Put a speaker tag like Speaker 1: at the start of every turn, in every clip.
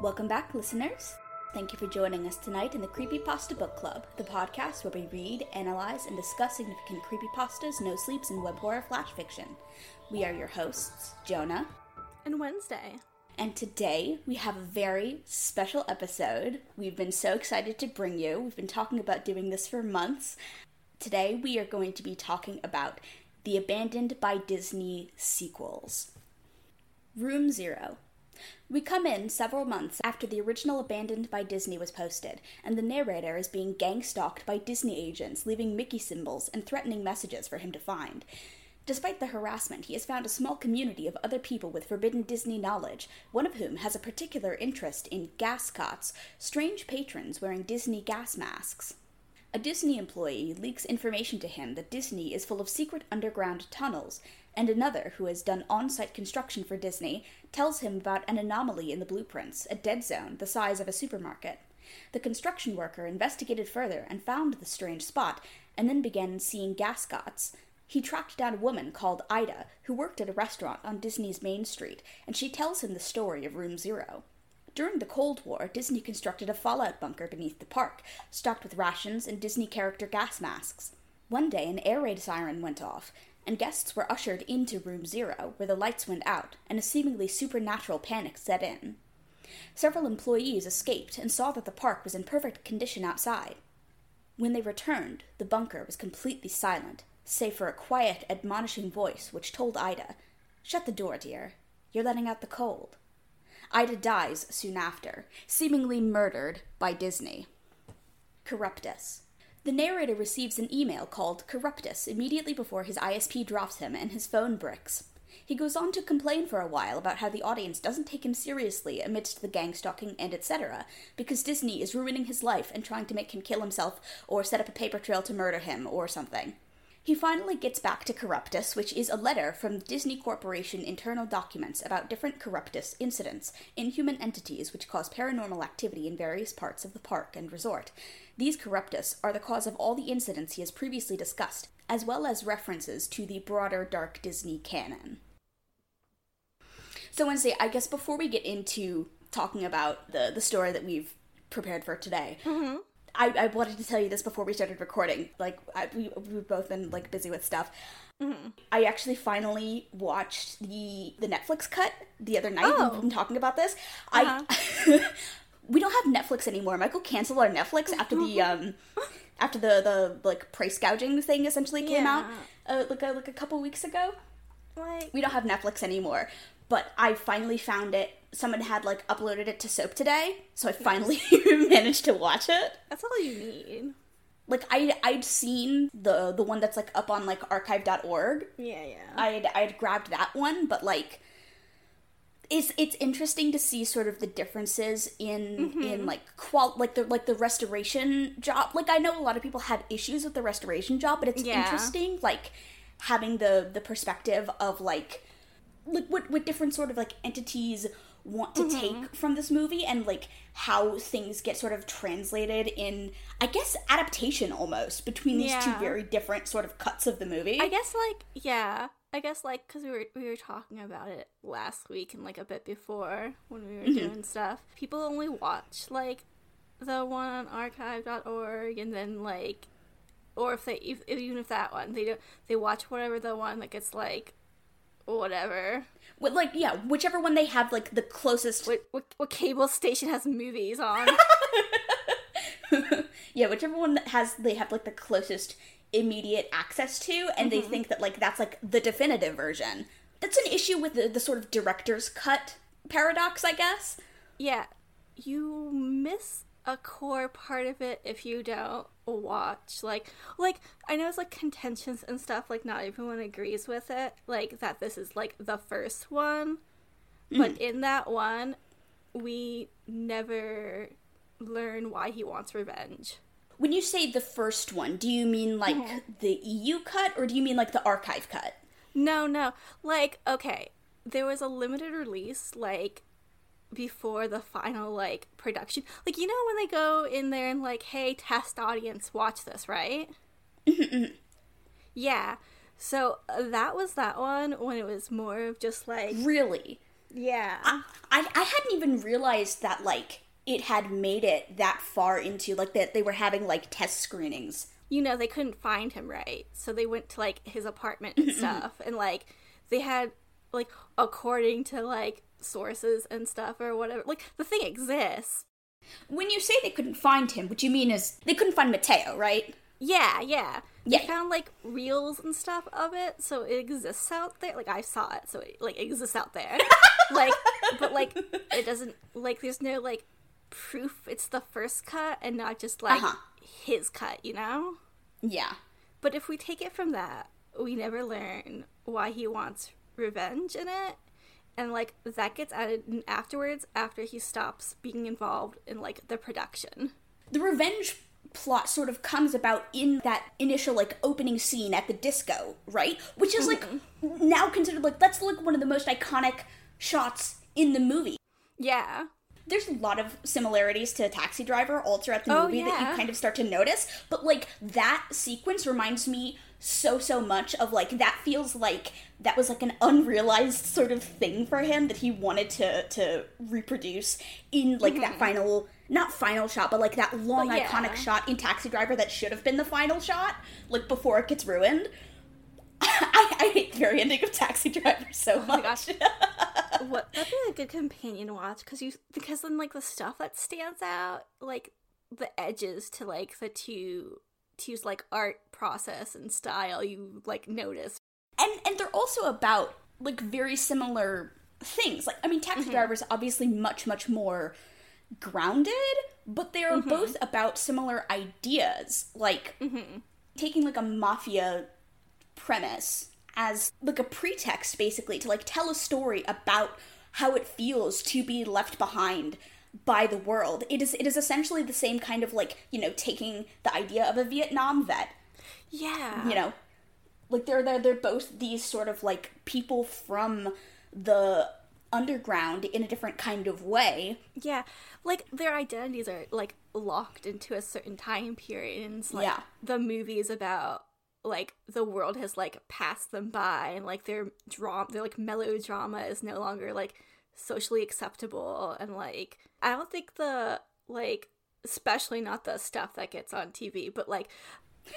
Speaker 1: Welcome back, listeners. Thank you for joining us tonight in the Creepypasta Book Club, the podcast where we read, analyze, and discuss significant creepypastas, no sleeps, and web horror flash fiction. We are your hosts, Jonah.
Speaker 2: And Wednesday.
Speaker 1: And today we have a very special episode. We've been so excited to bring you. We've been talking about doing this for months. Today we are going to be talking about the Abandoned by Disney sequels. Room Zero. We come in several months after the original Abandoned by Disney was posted, and the narrator is being gang stalked by Disney agents, leaving Mickey symbols and threatening messages for him to find. Despite the harassment, he has found a small community of other people with forbidden Disney knowledge, one of whom has a particular interest in gas cots, strange patrons wearing Disney gas masks. A Disney employee leaks information to him that Disney is full of secret underground tunnels, and another, who has done on site construction for Disney, tells him about an anomaly in the blueprints, a dead zone the size of a supermarket. The construction worker investigated further and found the strange spot, and then began seeing gas gots. He tracked down a woman called Ida, who worked at a restaurant on Disney's Main Street, and she tells him the story of Room Zero. During the Cold War, Disney constructed a fallout bunker beneath the park, stocked with rations and Disney character gas masks. One day, an air raid siren went off, and guests were ushered into Room Zero, where the lights went out, and a seemingly supernatural panic set in. Several employees escaped and saw that the park was in perfect condition outside. When they returned, the bunker was completely silent, save for a quiet, admonishing voice which told Ida, Shut the door, dear. You're letting out the cold. Ida dies soon after, seemingly murdered by Disney. Corruptus. The narrator receives an email called Corruptus immediately before his ISP drops him and his phone bricks. He goes on to complain for a while about how the audience doesn't take him seriously amidst the gang stalking and etc., because Disney is ruining his life and trying to make him kill himself or set up a paper trail to murder him or something. He finally gets back to Corruptus, which is a letter from Disney Corporation internal documents about different Corruptus incidents, inhuman entities which cause paranormal activity in various parts of the park and resort. These Corruptus are the cause of all the incidents he has previously discussed, as well as references to the broader dark Disney canon. So, Wednesday, I guess before we get into talking about the, the story that we've prepared for today,
Speaker 2: Mm-hmm.
Speaker 1: I, I wanted to tell you this before we started recording. Like, I, we, we've both been, like, busy with stuff.
Speaker 2: Mm-hmm.
Speaker 1: I actually finally watched the the Netflix cut the other night.
Speaker 2: Oh.
Speaker 1: We've been talking about this.
Speaker 2: Uh-huh.
Speaker 1: I we don't have Netflix anymore. Michael canceled our Netflix after the um after the the like price gouging thing essentially came out uh, like a, like a couple weeks ago.
Speaker 2: Like,
Speaker 1: We don't have Netflix anymore. But I finally found it. Someone had like uploaded it to Soap2day, so I finally managed to watch it.
Speaker 2: that's all you need.
Speaker 1: Like I I'd seen the the one that's like up on like archive.org
Speaker 2: Yeah, yeah.
Speaker 1: I'd I'd grabbed that one, but like it's it's interesting to see sort of the differences in mm-hmm. in like qual like the like the restoration job. Like I know a lot of people had issues with the restoration job, but it's
Speaker 2: Yeah.
Speaker 1: interesting like having the the perspective of like like what what different sort of like entities want to take mm-hmm. from this movie and like how things get sort of translated in I guess adaptation almost between these two very different sort of cuts of the movie.
Speaker 2: I guess, like, yeah. I guess, like, because we were, we were talking about it last week and, like, a bit before when we were mm-hmm. doing stuff. People only watch, like, the one on archive.org and then, like, or if they, if, even if that one, they don't, they watch whatever the one that gets, like, whatever.
Speaker 1: With like yeah, whichever one they have like the closest
Speaker 2: What, what, what cable station has movies on?
Speaker 1: yeah, whichever one that has they have like the closest immediate access to and they mm-hmm. think that like that's like the definitive version. That's an issue with the, the sort of director's cut paradox, I guess.
Speaker 2: Yeah, you miss a core part of it if you don't watch. Like, like I know it's like contentions and stuff. Like, not everyone agrees with it. Like that this is like the first one, but mm-hmm. in that one, we never learn why he wants revenge.
Speaker 1: When you say the first one, do you mean like mm-hmm. the EU cut or do you mean like the archive cut?
Speaker 2: No, no. Like, okay, there was a limited release, like, before the final, like, production. Like, you know when they go in there and, like, hey, test audience, watch this, right? yeah. So uh, that was that one when it was more of just like,
Speaker 1: Really?
Speaker 2: Yeah.
Speaker 1: I, I I hadn't even realized that like it had made it that far into like that they were having like test screenings.
Speaker 2: you know, they couldn't find him right. So they went to like his apartment and stuff and like they had like according to like sources and stuff or whatever. Like the thing exists.
Speaker 1: When you say they couldn't find him, what you mean is they couldn't find Mateo, right?
Speaker 2: Yeah, yeah.
Speaker 1: Yeah.
Speaker 2: They found like reels and stuff of it, so it exists out there. Like I saw it, so it like exists out there. like, but like it doesn't like there's no like proof it's the first cut and not just like
Speaker 1: Uh-huh.
Speaker 2: his cut, you know.
Speaker 1: Yeah.
Speaker 2: But if we take it from that, we never learn why he wants revenge in it. And like that gets added in afterwards after he stops being involved in like the production.
Speaker 1: The revenge plot sort of comes about in that initial like opening scene at the disco, right? Which is like mm-hmm. now considered like that's like one of the most iconic shots in the movie.
Speaker 2: Yeah.
Speaker 1: there's a lot of similarities to Taxi Driver all throughout the
Speaker 2: Oh,
Speaker 1: movie that you kind of start to notice. But like that sequence reminds me so so much of like that feels like that was like an unrealized sort of thing for him that he wanted to to reproduce in like that final not final shot but like that long
Speaker 2: Mm-hmm. Yeah.
Speaker 1: iconic shot in Taxi Driver that should have been the final shot like before it gets ruined. I, I hate the very ending of Taxi Driver so
Speaker 2: Oh my
Speaker 1: much.
Speaker 2: gosh. what that'd be a good companion watch because you because then like the stuff that stands out like the edges to like the two two's like art process and style you like notice.
Speaker 1: And and they're also about like very similar things. Like i mean taxi mm-hmm. drivers obviously much much more grounded but they are mm-hmm. both about similar ideas. Like mm-hmm. taking like a mafia premise as like a pretext basically to like tell a story about how it feels to be left behind by the world. It is it is essentially the same kind of like you know taking the idea of a vietnam vet.
Speaker 2: Yeah.
Speaker 1: You know like they're they're they're both these sort of like people from the underground in a different kind of way.
Speaker 2: Yeah. Like their identities are like locked into a certain time period and it's like
Speaker 1: Yeah.
Speaker 2: the movie is about like the world has like passed them by and like their drama their like melodrama is no longer like socially acceptable and like i don't think the like especially not the stuff that gets on tv but like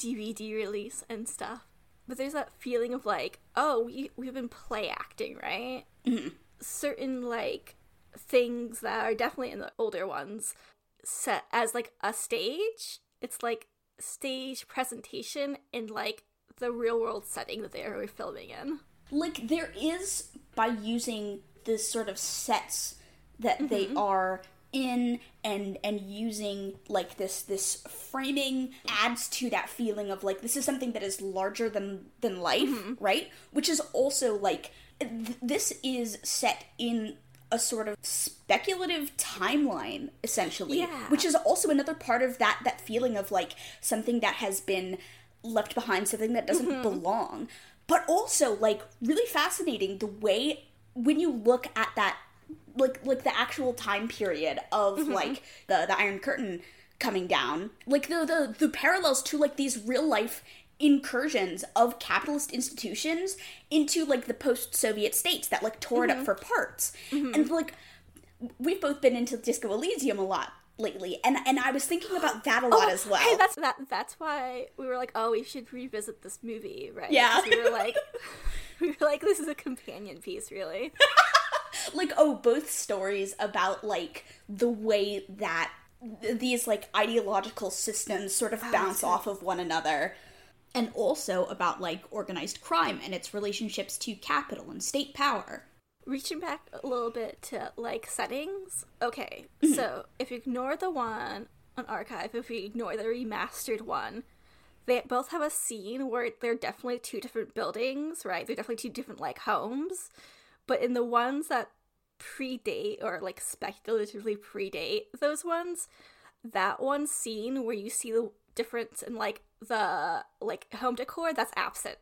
Speaker 2: dvd release and stuff. But there's that feeling of like oh we, we've been play acting right? Mm-hmm. Certain like things that are definitely in the older ones set as like a stage. It's like stage presentation in like the real world setting that they are filming in.
Speaker 1: Like there is by using this sort of sets that they mm-hmm. are in and and using like this this framing adds to that feeling of like this is something that is larger than than life mm-hmm. right? Which is also like th- this is set in a sort of speculative timeline essentially
Speaker 2: Yeah.
Speaker 1: which is also another part of that that feeling of like something that has been left behind something that doesn't mm-hmm. belong. But also like really fascinating the way when you look at that like like the actual time period of mm-hmm, like mm-hmm. the the iron curtain coming down like the the the parallels to like these real life incursions of capitalist institutions into like the post-soviet states that like tore it up mm-hmm. for parts. And like we've both been into disco elysium a lot lately and and i was thinking about that a oh, lot as well.
Speaker 2: Oh, Hey, that's that. That's why we were like, oh, we should revisit this movie, right?
Speaker 1: yeah.
Speaker 2: We were like, we were like, this is a companion piece, really.
Speaker 1: like oh both stories about like the way that th- these like ideological systems sort of oh, bounce off of one another and also about like organized crime and its relationships to capital and state power
Speaker 2: Reaching back a little bit to like settings. Okay, mm-hmm. so if you ignore the one on archive, if we ignore the remastered one, they both have a scene where they're definitely two different buildings, right? They're definitely two different like homes. But in the ones that predate or like speculatively predate those ones, that one scene where you see the difference in like the like home decor that's absent.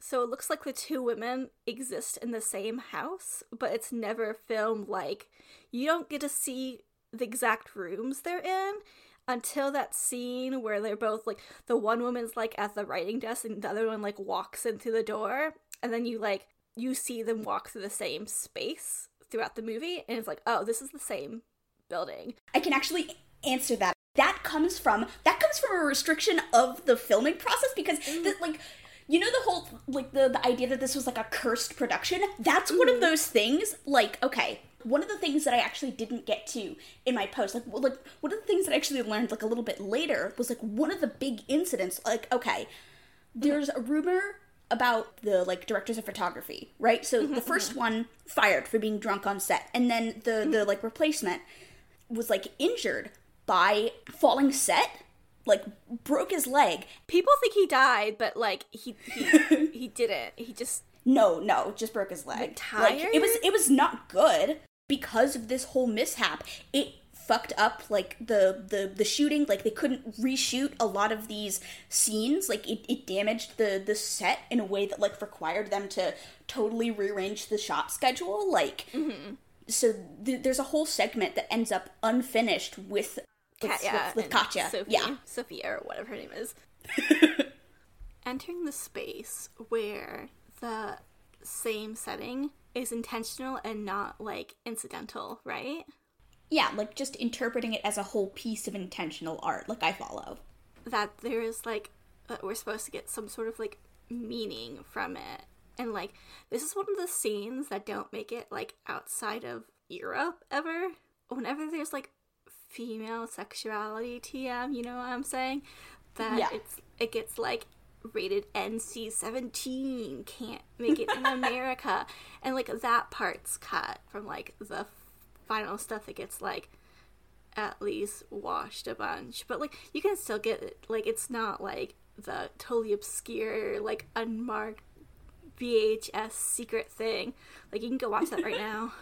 Speaker 2: So it looks like the two women exist in the same house, but it's never filmed like you don't get to see the exact rooms they're in until that scene where they're both like the one woman's like at the writing desk and the other one like walks in through the door and then you like you see them walk through the same space throughout the movie, and it's like, oh, this is the same building.
Speaker 1: I can actually answer that. That comes from that comes from a restriction of the filming process because the, mm. like you know the whole like the, the idea that this was like a cursed production? That's one of mm. those things like okay one of the things that i actually didn't get to in my post like well, like one of the things that i actually learned like a little bit later was like one of the big incidents like okay there's a rumor about the like directors of photography right? So mm-hmm, the 1st mm-hmm. one fired for being drunk on set and then the the mm. like replacement was like injured by falling set like broke his leg
Speaker 2: People think he died, but like he he, he didn't. He just
Speaker 1: No, no, just broke his leg. Like, it was it was not good because of this whole mishap. It fucked up like the the the shooting like they couldn't reshoot a lot of these scenes like it, it damaged the the set in a way that like required them to totally rearrange the shot schedule like mm-hmm. so th- there's a whole segment that ends up unfinished with,
Speaker 2: Katya
Speaker 1: with, with Katya.
Speaker 2: Sophie,
Speaker 1: yeah
Speaker 2: Sophia or whatever her name is. Entering the space where the same setting is intentional and not like incidental, right?
Speaker 1: yeah like just interpreting it as a whole piece of intentional art like i follow
Speaker 2: That there is like that we're supposed to get some sort of like meaning from it. And like this is one of the scenes that don't make it like outside of Europe ever. Whenever there's like female sexuality TM, you know what I'm saying? That
Speaker 1: Yeah.
Speaker 2: it's it gets like rated NC seventeen, can't make it in America. And like that part's cut from like the final stuff that gets like at least washed a bunch. But like you can still get it. Like it's not like the totally obscure, like unmarked VHS secret thing. Like you can go watch that right now.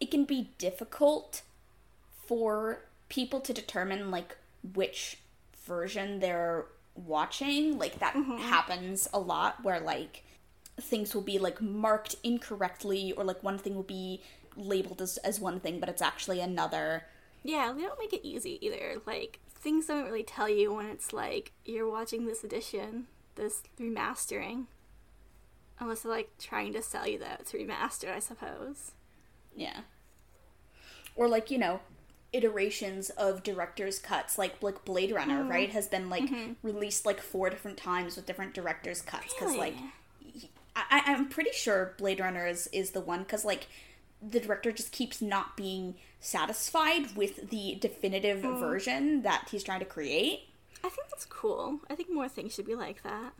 Speaker 1: it can be difficult for people to determine like which version they're watching like that mm-hmm. happens a lot where like things will be like marked incorrectly or like one thing will be labeled as, as one thing but it's actually another
Speaker 2: Yeah, they don't make it easy either. Like things don't really tell you when it's like you're watching this edition, this remastering. Unless they're like trying to sell you that it's remastered, I suppose.
Speaker 1: yeah or like you know iterations of director's cuts like like blade runner mm-hmm. right has been like mm-hmm. released like four different times with different director's cuts because like I, I'm pretty sure Blade Runner is, is the one because like the director just keeps not being satisfied with the definitive mm. version that he's trying to create.
Speaker 2: I think that's cool. I think more things should be like that.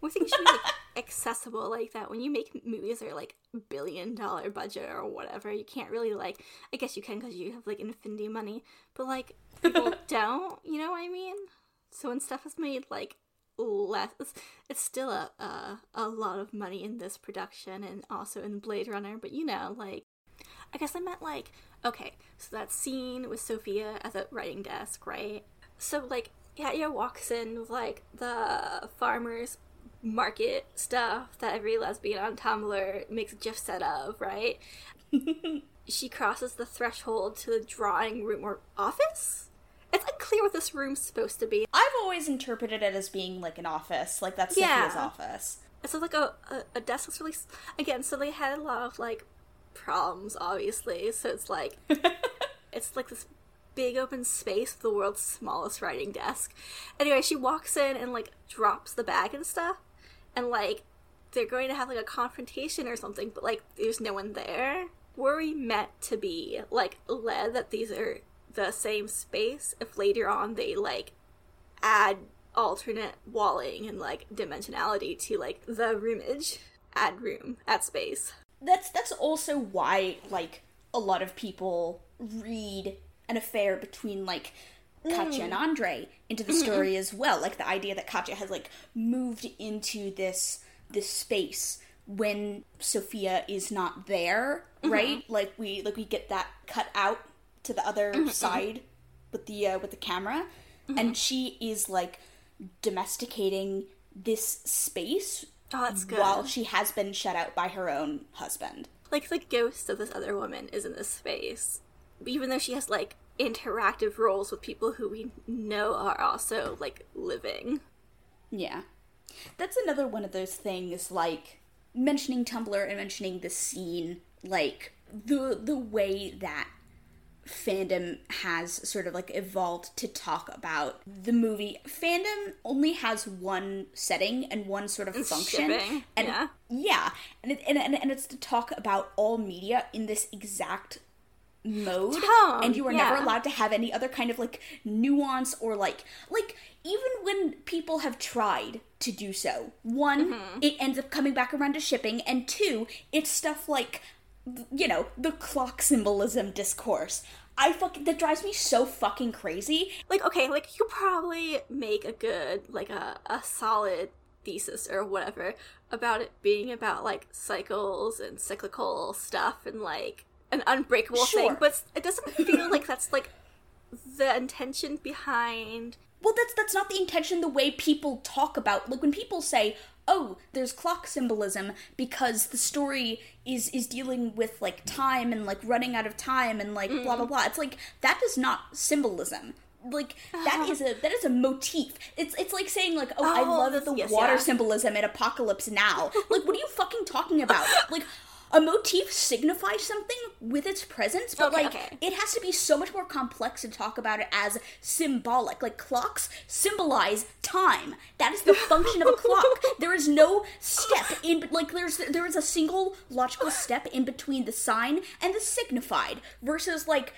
Speaker 2: More things should be like accessible like that. When you make movies that are like billion dollar budget or whatever, you can't really like. I guess you can because you have like infinity money, but like people don't. You know what I mean? So when stuff is made like less, it's, it's still a, a a lot of money in this production and also in Blade Runner. But you know, like I guess I meant like okay, so that scene with Sophia at the writing desk, right? So like Katya walks in with like the farmers market stuff that every lesbian on Tumblr makes a gif set of, right? she crosses the threshold to the drawing room or office. It's unclear what this room's supposed to be.
Speaker 1: I've always interpreted it as being like an office, like that's
Speaker 2: Yeah.
Speaker 1: Sophia's office.
Speaker 2: So like a, a, a desk that's really again. So they had a lot of like problems, obviously. So it's like it's like this big open space with the world's smallest writing desk. Anyway, she walks in and like drops the bag and stuff, and like they're going to have like a confrontation or something, but like there's no one there. Were we meant to be like led that these are the same space if later on they like add alternate walling and like dimensionality to like the roomage add room add space
Speaker 1: That's that's also why like a lot of people read an affair between like Katya and mm. Andre into the story as well. Like the idea that Katya has like moved into this this space when Sophia is not there, mm-hmm. right? Like we like we get that cut out to the other mm-hmm. side with the uh, with the camera, mm-hmm. and she is like domesticating this space
Speaker 2: oh
Speaker 1: while she has been shut out by her own husband.
Speaker 2: like the ghost of this other woman is in this space even though she has like interactive roles with people who we know are also like living
Speaker 1: Yeah. That's another one of those things like mentioning Tumblr and mentioning the scene, like the the way that fandom has sort of like evolved to talk about the movie. Fandom only has one setting and one sort of function.
Speaker 2: shipping,
Speaker 1: And
Speaker 2: yeah.
Speaker 1: yeah. And, it, and, and and it's to talk about all media in this exact mode
Speaker 2: Tone,
Speaker 1: and you are never allowed to have any other kind of like nuance or like like even when people have tried to do so. One
Speaker 2: Mm-hmm.
Speaker 1: it ends up coming back around to shipping and two it's stuff like you know the clock symbolism discourse. I fucking that drives me so fucking crazy.
Speaker 2: Like okay like you probably make a good like a, a solid thesis or whatever about it being about like cycles and cyclical stuff and like an unbreakable
Speaker 1: Sure.
Speaker 2: thing but it doesn't feel like that's like the intention behind
Speaker 1: Well, that's that's not the intention. The way people talk about, like when people say, "Oh, there's clock symbolism because the story is is dealing with like time and like running out of time and like blah blah mm. blah." It's like that is not symbolism. Like that ah. is a that is a motif. It's it's like saying like, "Oh, I
Speaker 2: Oh,
Speaker 1: love
Speaker 2: that's-
Speaker 1: the
Speaker 2: yes,
Speaker 1: water
Speaker 2: yeah.
Speaker 1: symbolism in Apocalypse Now." like, what are you fucking talking about? Like. A motif signifies something with its presence, but
Speaker 2: Okay,
Speaker 1: like
Speaker 2: okay.
Speaker 1: it has to be so much more complex to talk about it as symbolic. Like clocks symbolize time. That is the function of a clock. There is no step in like there's there is a single logical step in between the sign and the signified versus like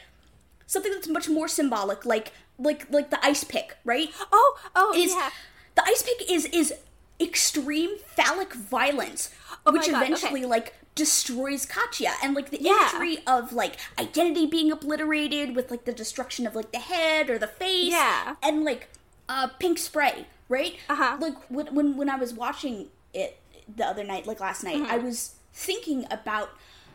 Speaker 1: something that's much more symbolic like like like the ice pick, right?
Speaker 2: oh oh
Speaker 1: Is
Speaker 2: yeah
Speaker 1: the ice pick is is extreme phallic violence
Speaker 2: Oh
Speaker 1: which
Speaker 2: God,
Speaker 1: eventually
Speaker 2: okay.
Speaker 1: like destroys Katya and like the
Speaker 2: Yeah.
Speaker 1: imagery of like identity being obliterated with like the destruction of like the head or the face
Speaker 2: Yeah.
Speaker 1: and like uh pink spray right
Speaker 2: Uh-huh.
Speaker 1: like when, when when I was watching it the other night like last night
Speaker 2: Mm-hmm.
Speaker 1: I was thinking about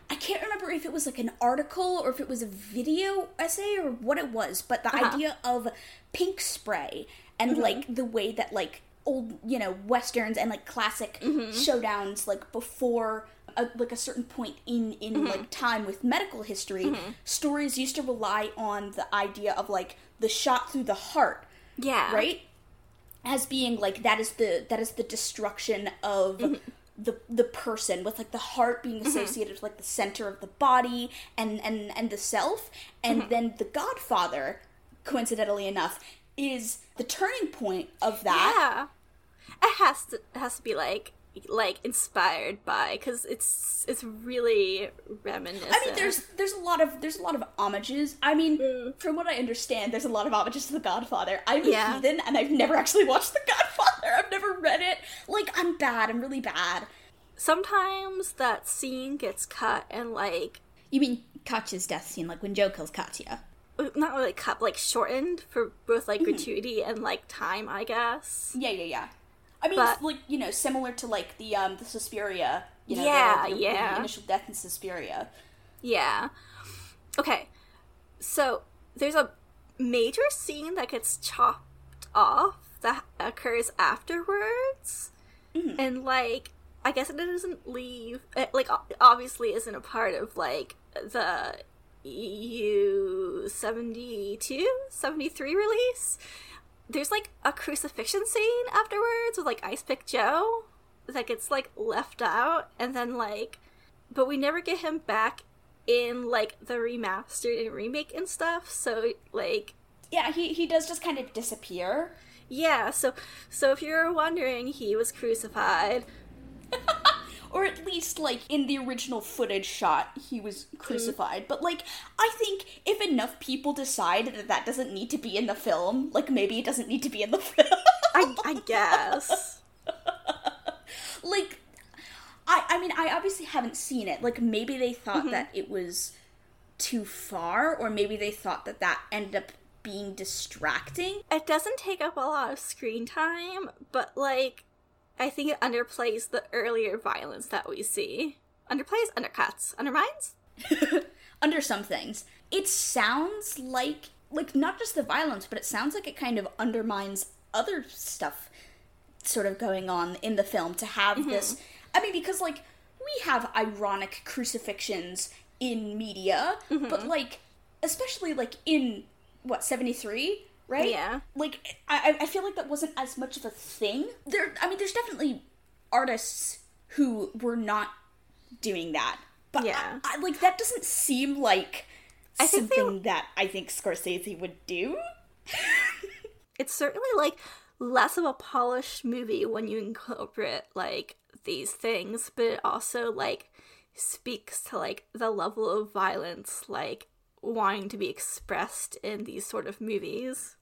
Speaker 1: I can't remember if it was like an article or if it was a video essay or what it was, but the
Speaker 2: Uh-huh.
Speaker 1: idea of pink spray and
Speaker 2: Mm-hmm.
Speaker 1: like the way that like old, you know, westerns and like classic
Speaker 2: Mm-hmm.
Speaker 1: showdowns like before a, like a certain point in in
Speaker 2: Mm-hmm.
Speaker 1: like time with medical history, mm-hmm. stories used to rely on the idea of like the shot through the heart
Speaker 2: yeah.
Speaker 1: right? As being like that is the that is the destruction of mm-hmm. the the person with like the heart being mm-hmm. associated with like the center of the body and and and the self. And then the godfather coincidentally enough is the turning point of that.
Speaker 2: Yeah. It has to it has to be like like inspired by because it's it's really reminiscent
Speaker 1: I mean, there's there's a lot of there's a lot of homages. I mean, from what I understand, there's a lot of homages to The Godfather. I'm a
Speaker 2: Yeah.
Speaker 1: heathen, and I've never actually watched The Godfather. I've never read it. Like, I'm bad. I'm really bad.
Speaker 2: sometimes that scene gets cut and like
Speaker 1: You mean Katya's death scene, like when Joe kills Katya?
Speaker 2: not really cut, like shortened for both
Speaker 1: Mm-hmm.
Speaker 2: like gratuity and like time, I guess.
Speaker 1: Yeah, yeah, yeah. I mean,
Speaker 2: But-
Speaker 1: like you know, similar to like the um the Suspiria. You know, the-
Speaker 2: Yeah,
Speaker 1: the, the
Speaker 2: yeah.
Speaker 1: initial death in Suspiria.
Speaker 2: Yeah. Okay. So there's a major scene that gets chopped off that occurs afterwards,
Speaker 1: Mm-hmm.
Speaker 2: and like I guess it doesn't leave. It, like obviously isn't a part of like the EU 72, 73 release. There's like a crucifixion scene afterwards with like Ice Pick Joe that gets like left out, and then like, but we never get him back in like the remastered and remake and stuff. So like,
Speaker 1: Yeah, he he does just kind of disappear.
Speaker 2: yeah. So so if you're wondering, he was crucified.
Speaker 1: or at least like in the original footage shot he was mm. crucified. But like i think if enough people decide that that doesn't need to be in the film like maybe it doesn't need to be in the film.
Speaker 2: I I guess.
Speaker 1: like i i mean i obviously haven't seen it. Like maybe they thought mm-hmm. that it was too far or maybe they thought that that ended up being distracting.
Speaker 2: It doesn't take up a lot of screen time, but like I think it underplays the earlier violence that we see. Underplays, undercuts, undermines.
Speaker 1: under some things. It sounds like like not just the violence, but it sounds like it kind of undermines other stuff sort of going on in the film to have mm-hmm. this I mean because like we have ironic crucifixions in media, but mm-hmm. like especially like in what 73 right
Speaker 2: Yeah.
Speaker 1: like I, I- feel like that wasn't as much of a thing there i mean there's definitely artists who were not doing that. But
Speaker 2: Yeah.
Speaker 1: I, I- like that doesn't seem like
Speaker 2: I think they-
Speaker 1: something that I think Scorsese would do.
Speaker 2: it's certainly like less of a polished movie when you incorporate like these things but it also like speaks to like the level of violence like wanting to be expressed in these sort of movies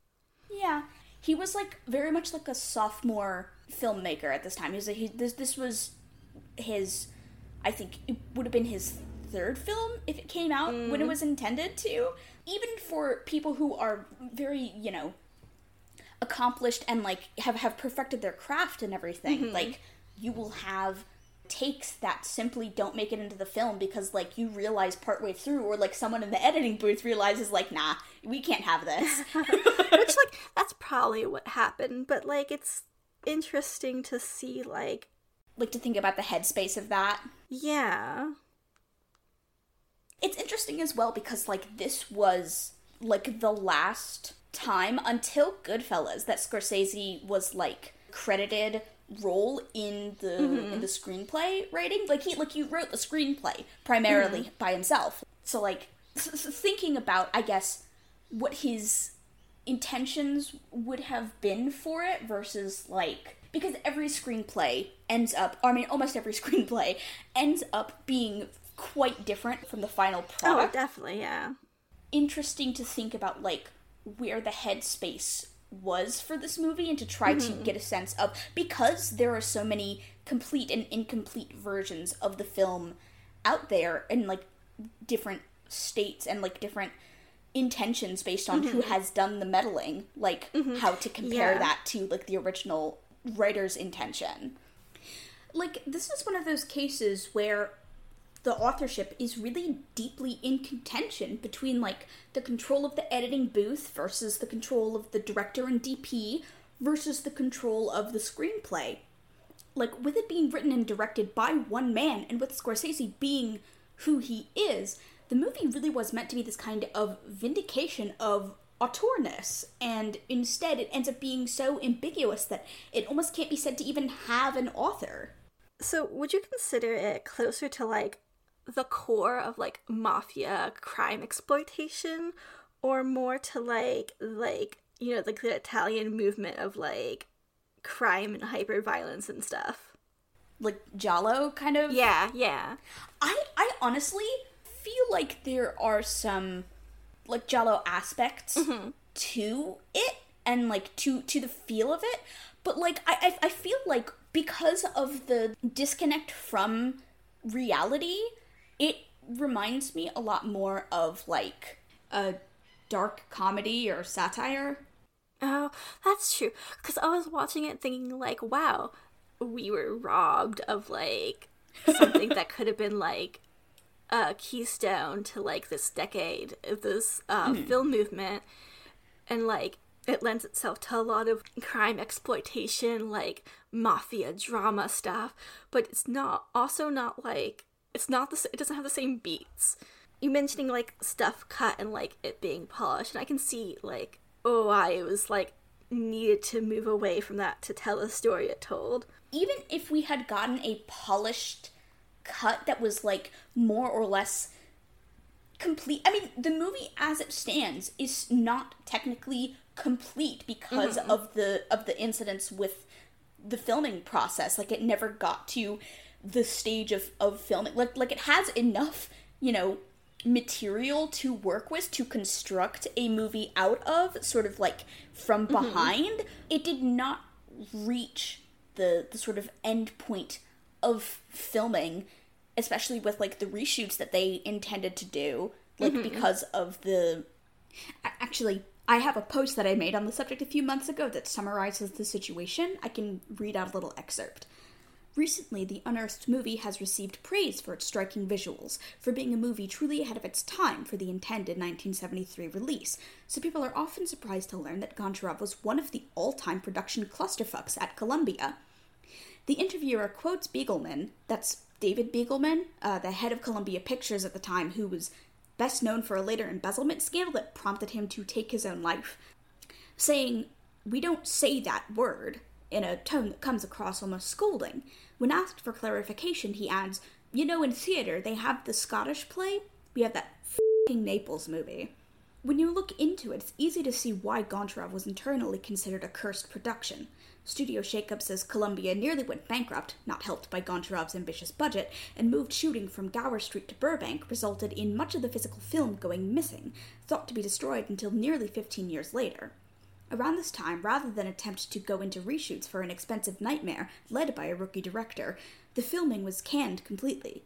Speaker 1: Yeah, he was like very much like a sophomore filmmaker at this time. He was like, he, this this was his, I think it would have been his third film if it came out when it mm. was intended to. Even for people who are very you know accomplished and like have have perfected their craft and everything, mm-hmm. like you will have takes that simply don't make it into the film because like you realize partway through or like someone in the editing booth realizes like nah we can't have this
Speaker 2: which like that's probably what happened but like it's interesting to see like
Speaker 1: like to think about the headspace of that.
Speaker 2: yeah
Speaker 1: It's interesting as well because like this was like the last time until Goodfellas that Scorsese was like credited role in the mm-hmm. in the screenplay writing. Like he like he wrote the screenplay primarily mm-hmm. by himself. So like s- thinking about I guess what his intentions would have been for it versus like because every screenplay ends up I mean almost every screenplay ends up being quite different from the final product.
Speaker 2: oh
Speaker 1: product.
Speaker 2: definitely yeah
Speaker 1: Interesting to think about like where the headspace was for this movie and to try to mm-hmm. get a sense of because there are so many complete and incomplete versions of the film out there in like different states and like different intentions based on who mm-hmm. has done the meddling like mm-hmm. how to compare
Speaker 2: Yeah.
Speaker 1: that to like the original writer's intention. Like this is one of those cases where the authorship is really deeply in contention between like the control of the editing booth versus the control of the director and DP versus the control of the screenplay. Like with it being written and directed by one man and with Scorsese being who he is, the movie really was meant to be this kind of vindication of auteurness and instead it ends up being so ambiguous that it almost can't be said to even have an author.
Speaker 2: So, would you consider it closer to like the core of like mafia crime exploitation or more to like like you know like the Italian movement of like crime and hyper violence and stuff?
Speaker 1: Like Giallo kind of
Speaker 2: Yeah, yeah.
Speaker 1: I I honestly feel like there are some like Giallo aspects mm-hmm. to it and like to to the feel of it, but like I I, I feel like because of the disconnect from reality, it reminds me a lot more of like a dark comedy or satire.
Speaker 2: Oh, that's true. Because I was watching it thinking, like, wow, we were robbed of, like, something that could have been, like, a keystone to, like, this decade of this uh, film movement. And, like, it lends itself to a lot of crime exploitation, like, mafia drama stuff. But it's not, also not, like, it's not the, it doesn't have the same beats. You mentioning, like, stuff cut and, like, it being polished. And I can see, like, oh, I was like needed to move away from that to tell a story it told.
Speaker 1: even if we had gotten a polished cut that was like more or less complete i mean the movie as it stands is not technically complete because mm-hmm. of the of the incidents with the filming process like it never got to the stage of of filming like like it has enough you know material to work with to construct a movie out of sort of like from mm-hmm. behind. It did not reach the the sort of end point of filming especially with like the reshoots that they intended to do like mm-hmm. because of the actually i have a post that i made on the subject a few months ago that summarizes the situation. I can read out a little excerpt Recently, the Unearthed movie has received praise for its striking visuals, for being a movie truly ahead of its time for the intended 1973 release, so people are often surprised to learn that Goncharov was one of the all time production clusterfucks at Columbia. The interviewer quotes Begelman, that's David Begelman, uh, the head of Columbia Pictures at the time, who was best known for a later embezzlement scandal that prompted him to take his own life, saying, We don't say that word in a tone that comes across almost scolding. When asked for clarification, he adds, You know, in theater, they have the Scottish play, we have that fing Naples movie. When you look into it, it's easy to see why Goncharov was internally considered a cursed production. Studio shakeup says Columbia nearly went bankrupt, not helped by Goncharov's ambitious budget, and moved shooting from Gower Street to Burbank resulted in much of the physical film going missing, thought to be destroyed until nearly 15 years later. Around this time, rather than attempt to go into reshoots for an expensive nightmare led by a rookie director, the filming was canned completely.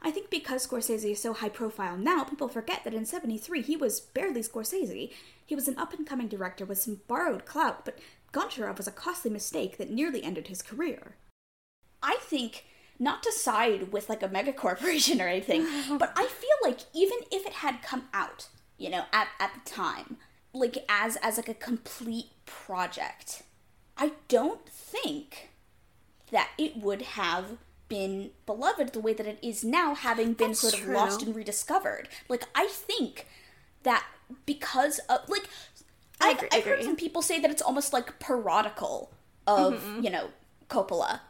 Speaker 1: I think because Scorsese is so high profile now, people forget that in 73 he was barely Scorsese. He was an up and coming director with some borrowed clout, but Goncharov was a costly mistake that nearly ended his career. I think not to side with like a mega corporation or anything, but I feel like even if it had come out, you know, at, at the time, like as as like a complete project, I don't think that it would have been beloved the way that it is now, having been
Speaker 2: That's
Speaker 1: sort of
Speaker 2: true.
Speaker 1: lost and rediscovered. Like I think that because of like
Speaker 2: I
Speaker 1: I've,
Speaker 2: agree,
Speaker 1: heard some people say that it's almost like parodical of
Speaker 2: Mm-hmm.
Speaker 1: you know Coppola.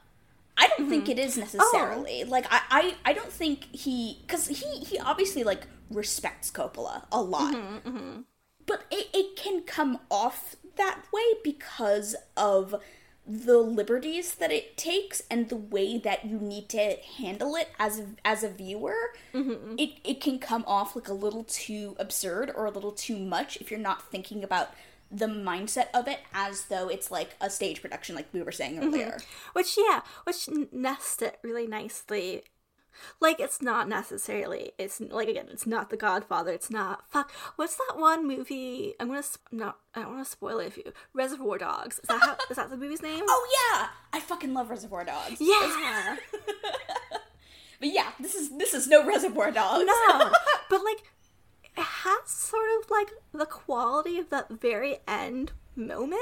Speaker 1: I don't think it
Speaker 2: Oh.
Speaker 1: is necessarily like I, I I don't think he because he he obviously like respects Coppola a lot,
Speaker 2: Mm-hmm,
Speaker 1: but it, it can come off that way because of the liberties that it takes and the way that you need to handle it as a, as a viewer
Speaker 2: Mm-hmm.
Speaker 1: it, it can come off like a little too absurd or a little too much if you're not thinking about the mindset of it as though it's like a stage production like we were saying
Speaker 2: Mm-hmm.
Speaker 1: earlier
Speaker 2: Which yeah, which n- nests it really nicely. Like it's not necessarily. It's like again, it's not The Godfather. It's not fuck. What's that one movie? I'm gonna sp- not. I don't want to spoil it for you. Reservoir Dogs. Is that how? is that the movie's name?
Speaker 1: oh yeah i fucking love reservoir dogs
Speaker 2: yeah.
Speaker 1: but yeah this is this is no reservoir dogs
Speaker 2: no, but like it has sort of like the quality of that very end moment.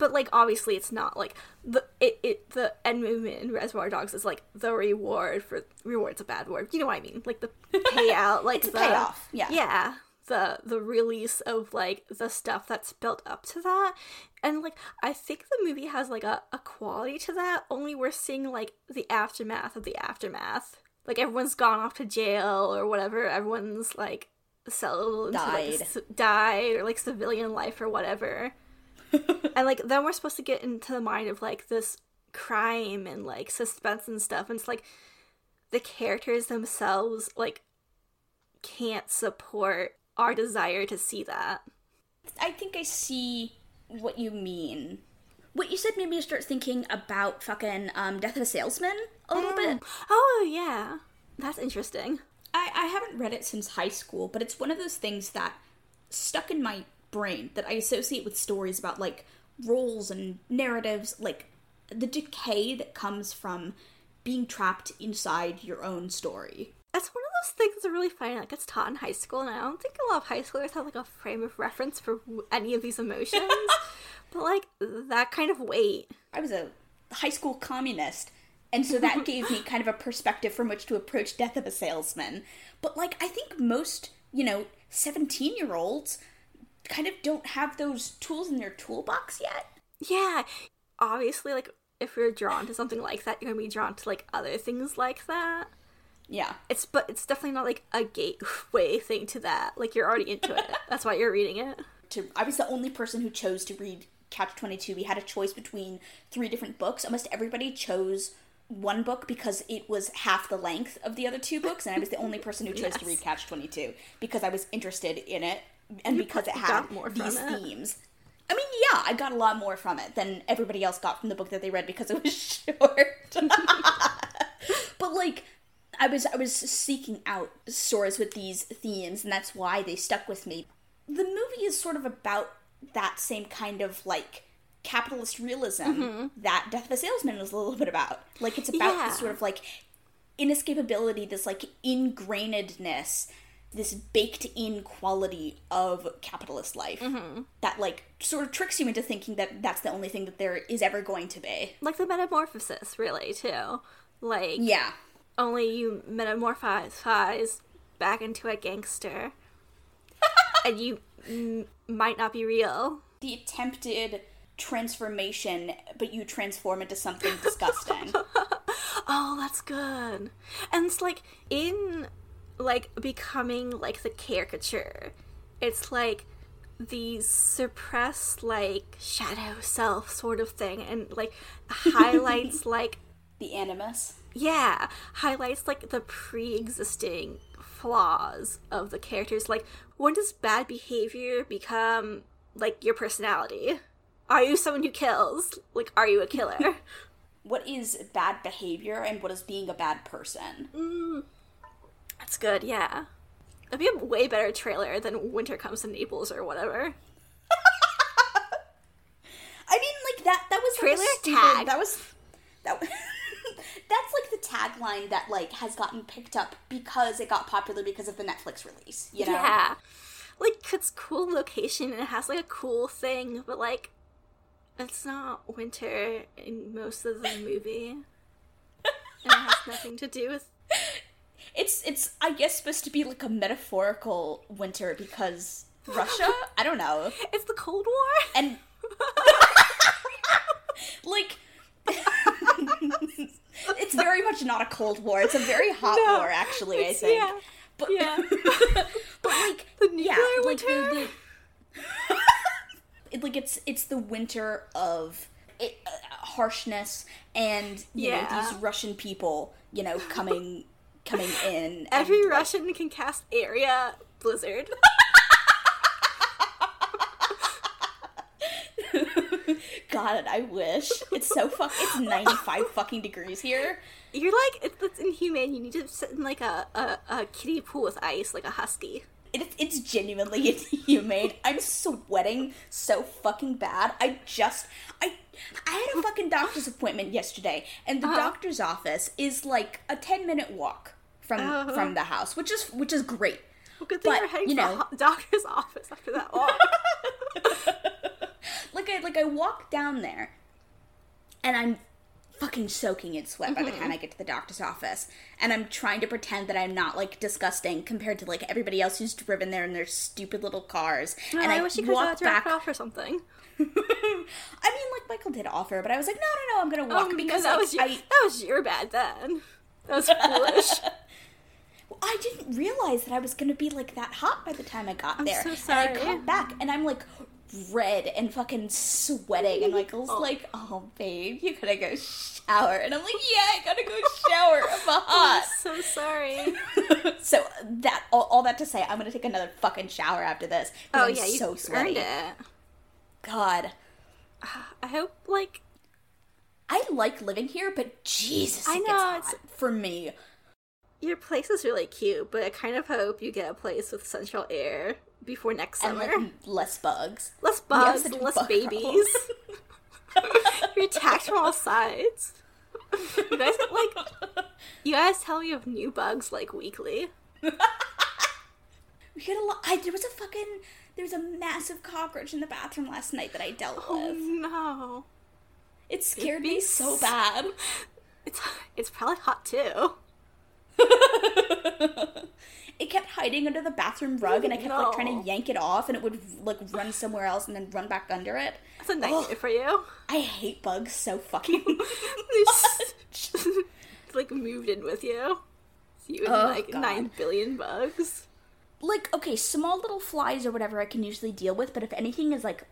Speaker 2: But like obviously it's not like the it, it the end movement in Reservoir Dogs is like the reward for reward's a bad word. You know what I mean? Like the payout, like
Speaker 1: It's
Speaker 2: the
Speaker 1: payoff, yeah.
Speaker 2: Yeah. The the release of like the stuff that's built up to that. And like I think the movie has like a, a quality to that, only we're seeing like the aftermath of the aftermath. Like everyone's gone off to jail or whatever, everyone's like settled into like,
Speaker 1: Died.
Speaker 2: died or like civilian life or whatever. and like then we're supposed to get into the mind of like this crime and like suspense and stuff and it's like the characters themselves like can't support our desire to see that
Speaker 1: I think I see what you mean. What you said made me start thinking about fucking um, Death of a Salesman a little bit.
Speaker 2: oh yeah that's interesting
Speaker 1: I, I haven't read it since high school, but it's one of those things that stuck in my brain that I associate with stories about like roles and narratives, like the decay that comes from being trapped inside your own story.
Speaker 2: That's one of those things that's really funny that gets taught in high school, and I don't think a lot of high schoolers have like a frame of reference for any of these emotions. but like that kind of weight,
Speaker 1: I was a high school communist, and so that gave me kind of a perspective from which to approach Death of a Salesman. But like, I think most, you know, 17 year olds kind of don't have those tools in their toolbox yet.
Speaker 2: yeah. Obviously, like if you're drawn to something like that, you're gonna be drawn to like other things like that.
Speaker 1: Yeah.
Speaker 2: It's but it's definitely not like a gateway thing to that. Like you're already into it. That's why you're reading it.
Speaker 1: To I was the only person who chose to read Catch 22. We had a choice between three different books. Almost everybody chose one book because it was half the length of the other two books, and I was the only person who chose to read Catch 22 because I was interested in it and
Speaker 2: You
Speaker 1: because it had these
Speaker 2: it.
Speaker 1: themes. I mean, yeah, I got a lot more from it than everybody else got from the book that they read because it was short. but like I was I was seeking out stories with these themes and that's why they stuck with me. The movie is sort of about that same kind of like capitalist realism mm-hmm. that Death of a Salesman was a little bit about. Like it's about
Speaker 2: Yeah.
Speaker 1: this sort of like inescapability, this like ingrainedness, this baked in quality of capitalist life that like sort of tricks you into thinking that that's the only thing that there is ever going to be.
Speaker 2: Like the metamorphosis, really, too. Like
Speaker 1: Yeah.
Speaker 2: only you metamorphose back into a gangster, and you mm, might not be real.
Speaker 1: The attempted transformation, but you transform into something disgusting.
Speaker 2: Oh, that's good. And it's like in like becoming like the caricature. It's like these suppressed like shadow self sort of thing and like highlights like
Speaker 1: The animus.
Speaker 2: yeah, highlights like the pre-existing flaws of the characters. Like when does bad behavior become like your personality? Are you someone who kills? Like are you a killer?
Speaker 1: What is bad behavior and what is being a bad person?
Speaker 2: Mm, That's good, yeah. That'd be a way better trailer than Winter Comes to Naples or whatever.
Speaker 1: I mean, like that. That was
Speaker 2: Trailer
Speaker 1: like stupid,
Speaker 2: tag.
Speaker 1: That was that. that's like the tagline that like has gotten picked up because it got popular because of the Netflix release. You know.
Speaker 2: Yeah. Like, it's cool location and it has like a cool thing, but like, it's not winter in most of the movie. and it has nothing to do with.
Speaker 1: It's it's I guess supposed to be like a metaphorical winter because Russia. I don't know.
Speaker 2: It's the Cold War?
Speaker 1: And like. it's very much not a cold war. It's a very hot
Speaker 2: No,
Speaker 1: war, actually. I think.
Speaker 2: yeah,
Speaker 1: But
Speaker 2: yeah.
Speaker 1: but like
Speaker 2: The nuclear
Speaker 1: yeah, like
Speaker 2: winter?
Speaker 1: the, the it, like it's it's the winter of it, uh, harshness and you know
Speaker 2: Yeah.
Speaker 1: these Russian people, you know, coming coming in. and,
Speaker 2: Every
Speaker 1: like,
Speaker 2: Russian can cast Area Blizzard.
Speaker 1: God, I wish. It's so fuck. It's ninety five fucking degrees here.
Speaker 2: You're like, it's, that's inhumane. You need to sit in like a, a, a kiddie pool with ice, like a husky.
Speaker 1: It, it's genuinely inhumane. I'm sweating so fucking bad. I just I I had a fucking doctor's appointment yesterday, and the
Speaker 2: Uh-huh.
Speaker 1: doctor's office is like a ten minute walk from
Speaker 2: Uh-huh.
Speaker 1: from the house, which is which is great.
Speaker 2: Well, good thing
Speaker 1: But,
Speaker 2: you're heading
Speaker 1: you
Speaker 2: to
Speaker 1: know-
Speaker 2: the doctor's office after that walk.
Speaker 1: Like I like I walk down there, and I'm fucking soaking in sweat by the
Speaker 2: Mm-hmm.
Speaker 1: time I get to the doctor's office, and I'm trying to pretend that I'm not like disgusting compared to like everybody else who's driven there in their stupid little cars.
Speaker 2: and
Speaker 1: and
Speaker 2: I, wish you could
Speaker 1: walk
Speaker 2: back off or something.
Speaker 1: I mean, like Michael did offer, but I was like, no, no, no, I'm gonna walk
Speaker 2: Um,
Speaker 1: because
Speaker 2: that
Speaker 1: like,
Speaker 2: was your,
Speaker 1: I
Speaker 2: that was your bad then. That was foolish.
Speaker 1: I didn't realize that I was gonna be like that hot by the time I got
Speaker 2: I'm
Speaker 1: there.
Speaker 2: so
Speaker 1: And
Speaker 2: sorry.
Speaker 1: I come back and I'm like red and fucking sweating, and Michael's
Speaker 2: Oh.
Speaker 1: like, "Oh, babe, you gotta go shower," and I'm like, "Yeah, I gotta go shower. I'm
Speaker 2: I'm
Speaker 1: hot."
Speaker 2: so sorry.
Speaker 1: so that all, all that to say, I'm gonna take another fucking shower after this.
Speaker 2: Oh
Speaker 1: I'm
Speaker 2: yeah, you
Speaker 1: so
Speaker 2: earned
Speaker 1: sweaty.
Speaker 2: it.
Speaker 1: God,
Speaker 2: I hope like
Speaker 1: I like living here, but Jesus,
Speaker 2: I
Speaker 1: it
Speaker 2: know,
Speaker 1: gets hot
Speaker 2: it's-
Speaker 1: for me.
Speaker 2: Your place is really cute, but I kind of hope you get a place with central air before next summer.
Speaker 1: And like less bugs.
Speaker 2: less bugs, less
Speaker 1: bug
Speaker 2: babies. You're attacked from all sides. You guys like you guys tell me you have new bugs like weekly.
Speaker 1: We get a lot. I, there was a fucking. There was a massive cockroach in the bathroom last night that I dealt
Speaker 2: Oh
Speaker 1: with.
Speaker 2: no.
Speaker 1: It scared me so bad.
Speaker 2: It's it's probably hot too.
Speaker 1: It kept hiding under the bathroom rug, and I kept like trying to yank it off, and it would like run somewhere else and then run back under it.
Speaker 2: That's a nightmare for you.
Speaker 1: I hate bugs so fucking much.
Speaker 2: like moved in with you. You and
Speaker 1: Oh,
Speaker 2: like
Speaker 1: God.
Speaker 2: nine billion bugs.
Speaker 1: like okay, small little flies or whatever I can usually deal with, but if anything is like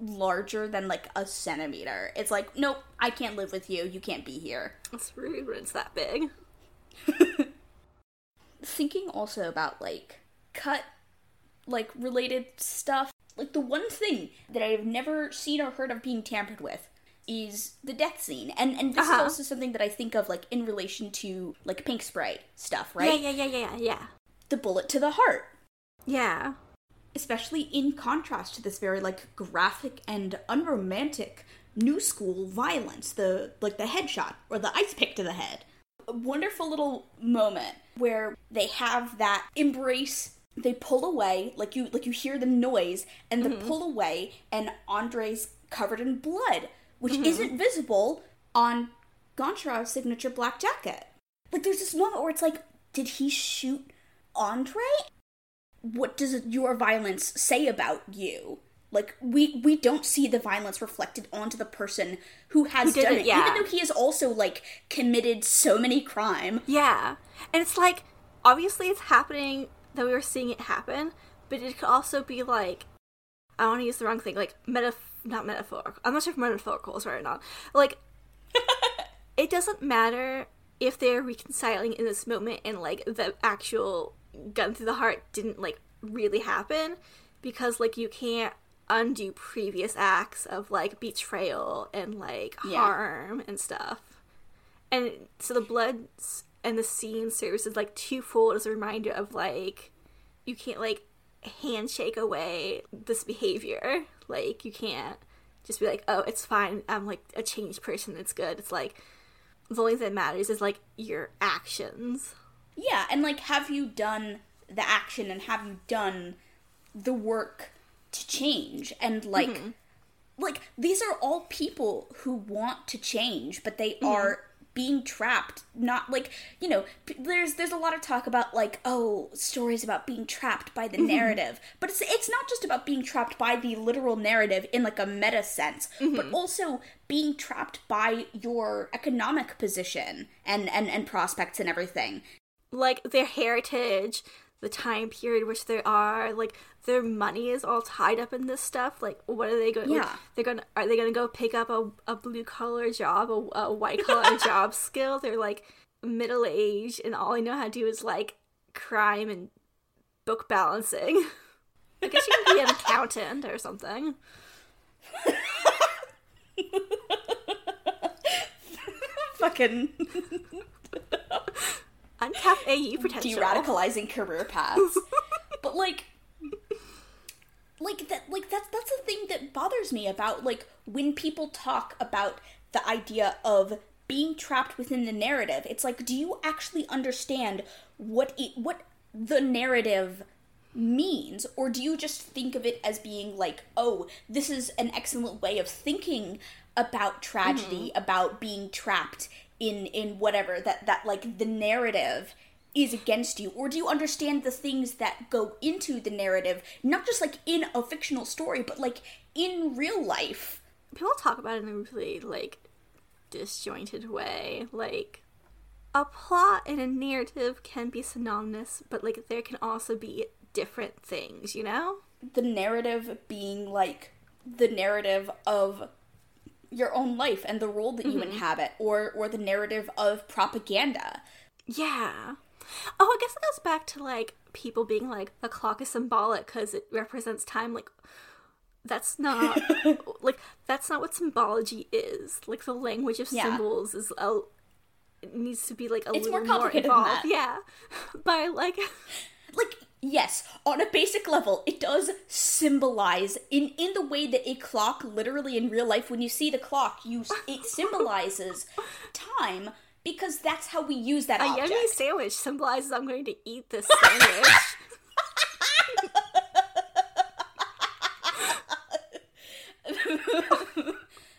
Speaker 1: larger than like a centimeter, it's like nope, I can't live with you. You can't be here.
Speaker 2: It's rude when it's that big.
Speaker 1: thinking also about like cut like related stuff like the one thing that i've never seen or heard of being tampered with is the death scene and and this is
Speaker 2: Uh-huh.
Speaker 1: also something that i think of like in relation to like pink spray stuff right
Speaker 2: Yeah, yeah, yeah, yeah, yeah.
Speaker 1: the bullet to the heart
Speaker 2: Yeah.
Speaker 1: especially in contrast to this very like graphic and unromantic new school violence the like the headshot or the ice pick to the head wonderful little moment where they have that embrace they pull away like you like you hear the noise and they mm-hmm. pull away and andre's covered in blood which mm-hmm. isn't visible on goncharov's signature black jacket. Like there's this moment where it's like did he shoot andre? What does your violence say about you? Like we we don't see the violence reflected onto the person who has
Speaker 2: did
Speaker 1: done
Speaker 2: it,
Speaker 1: it,
Speaker 2: yeah.
Speaker 1: even though he has also like committed so many crime.
Speaker 2: Yeah. And it's like, obviously it's happening that we were seeing it happen, but it could also be like, I want to use the wrong thing, like, metaf- not metaphorical. I'm not sure if metaphorical is right or not. Like, it doesn't matter if they're reconciling in this moment and, like, the actual gun through the heart didn't, like, really happen, because, like, you can't undo previous acts of, like, betrayal and, like,
Speaker 1: Yeah.
Speaker 2: harm and stuff. And so the blood and the scene serves as like twofold as a reminder of like you can't like handshake away this behavior. Like you can't just be like, oh, it's fine. I'm like a changed person. It's good. It's like the only thing that matters is like your actions.
Speaker 1: Yeah, and like have you done the action and have you done the work to change and like
Speaker 2: Mm-hmm.
Speaker 1: like these are all people who want to change but they mm-hmm. are being trapped not like you know p- there's there's a lot of talk about like oh stories about being trapped by the mm-hmm. narrative. But it's it's not just about being trapped by the literal narrative in like a meta sense but mm-hmm. also being trapped by your economic position and and and prospects and everything.
Speaker 2: Like their heritage, the time period which they are, like their money is all tied up in this stuff. Like what are they going?
Speaker 1: Yeah.
Speaker 2: they're gonna are they gonna go pick up a, a blue collar job, a, a white collar job skill? They're like middle aged, and all i know how to do is like crime and book balancing. I guess you can be an accountant or something.
Speaker 1: fucking
Speaker 2: Untap AE potential.
Speaker 1: de-radicalizing career paths. but like like that like that's that's the thing that bothers me about like when people talk about the idea of being trapped within the narrative. It's like do you actually understand what it what the narrative means or do you just think of it as being like oh this is an excellent way of thinking about tragedy mm-hmm. about being trapped in in whatever that that like the narrative is against you? Or do you understand the things that go into the narrative not just like in a fictional story but like in real life?
Speaker 2: People talk about it in a really like disjointed way. Like a plot and a narrative can be synonymous but like there can also be different things you know?
Speaker 1: The narrative being like the narrative of your own life and the role that you mm-hmm. inhabit or or the narrative of propaganda.
Speaker 2: Yeah. Oh i guess it goes back to like people being like the clock is symbolic because it represents time like that's not like that's not what symbology is. Like the language of
Speaker 1: Yeah.
Speaker 2: symbols is a it needs to be like a
Speaker 1: It's
Speaker 2: little
Speaker 1: more complicated than
Speaker 2: involved. yeah. By like
Speaker 1: like yes on a basic level it does symbolize in in the way that a clock literally in real life when you see the clock you it symbolizes time because that's how we use that
Speaker 2: A
Speaker 1: object
Speaker 2: yummy sandwich symbolizes I'm going to eat this sandwich.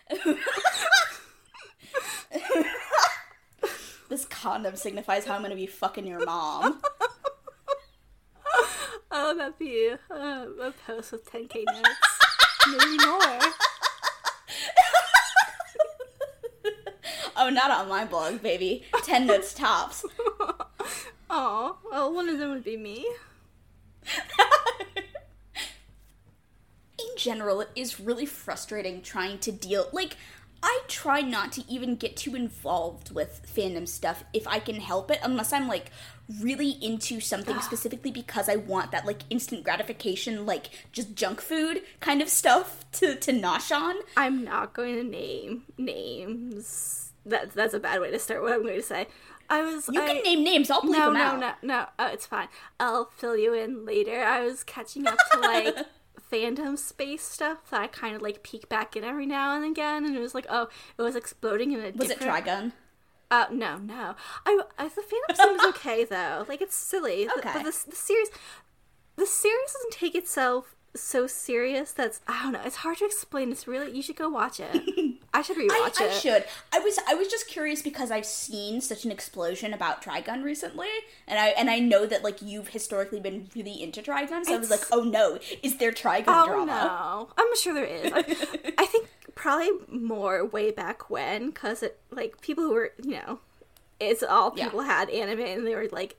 Speaker 1: this condom signifies how i'm gonna be fucking your mom
Speaker 2: oh, that'd be uh, a post with 10k notes. Maybe more.
Speaker 1: oh not on my blog baby 10 notes tops
Speaker 2: Oh, well, one of them would be me.
Speaker 1: in general, it is really frustrating trying to deal. Like, I try not to even get too involved with fandom stuff if I can help it, unless I'm like really into something specifically because I want that like instant gratification, like just junk food kind of stuff to to nosh on.
Speaker 2: I'm not going to name names. That that's a bad way to start. What I'm going to say. I was.
Speaker 1: You
Speaker 2: I,
Speaker 1: can name names. I'll bleep
Speaker 2: No,
Speaker 1: them
Speaker 2: no,
Speaker 1: out.
Speaker 2: no, no. Oh, it's fine. I'll fill you in later. I was catching up to like fandom space stuff that I kind of like peek back in every now and again, and it was like, oh, it was exploding in a
Speaker 1: Was it
Speaker 2: different.
Speaker 1: Trigun?
Speaker 2: Uh, no, no. I, I the fandom seems okay though. Like it's silly.
Speaker 1: Okay.
Speaker 2: But the, the series, the series doesn't take itself so serious that's I don't know. It's hard to explain. It's really you should go watch it. I should rewatch
Speaker 1: I, I should. I was I was just curious because I've seen such an explosion about Trigun recently, and I and I know that like you've historically been really into Trigun, so I was like, oh no, is there Trigun
Speaker 2: Oh
Speaker 1: drama?
Speaker 2: no, I'm sure there is. I, I think probably more way back when, because it like people who were you know, it's all
Speaker 1: Yeah.
Speaker 2: people had anime and they were like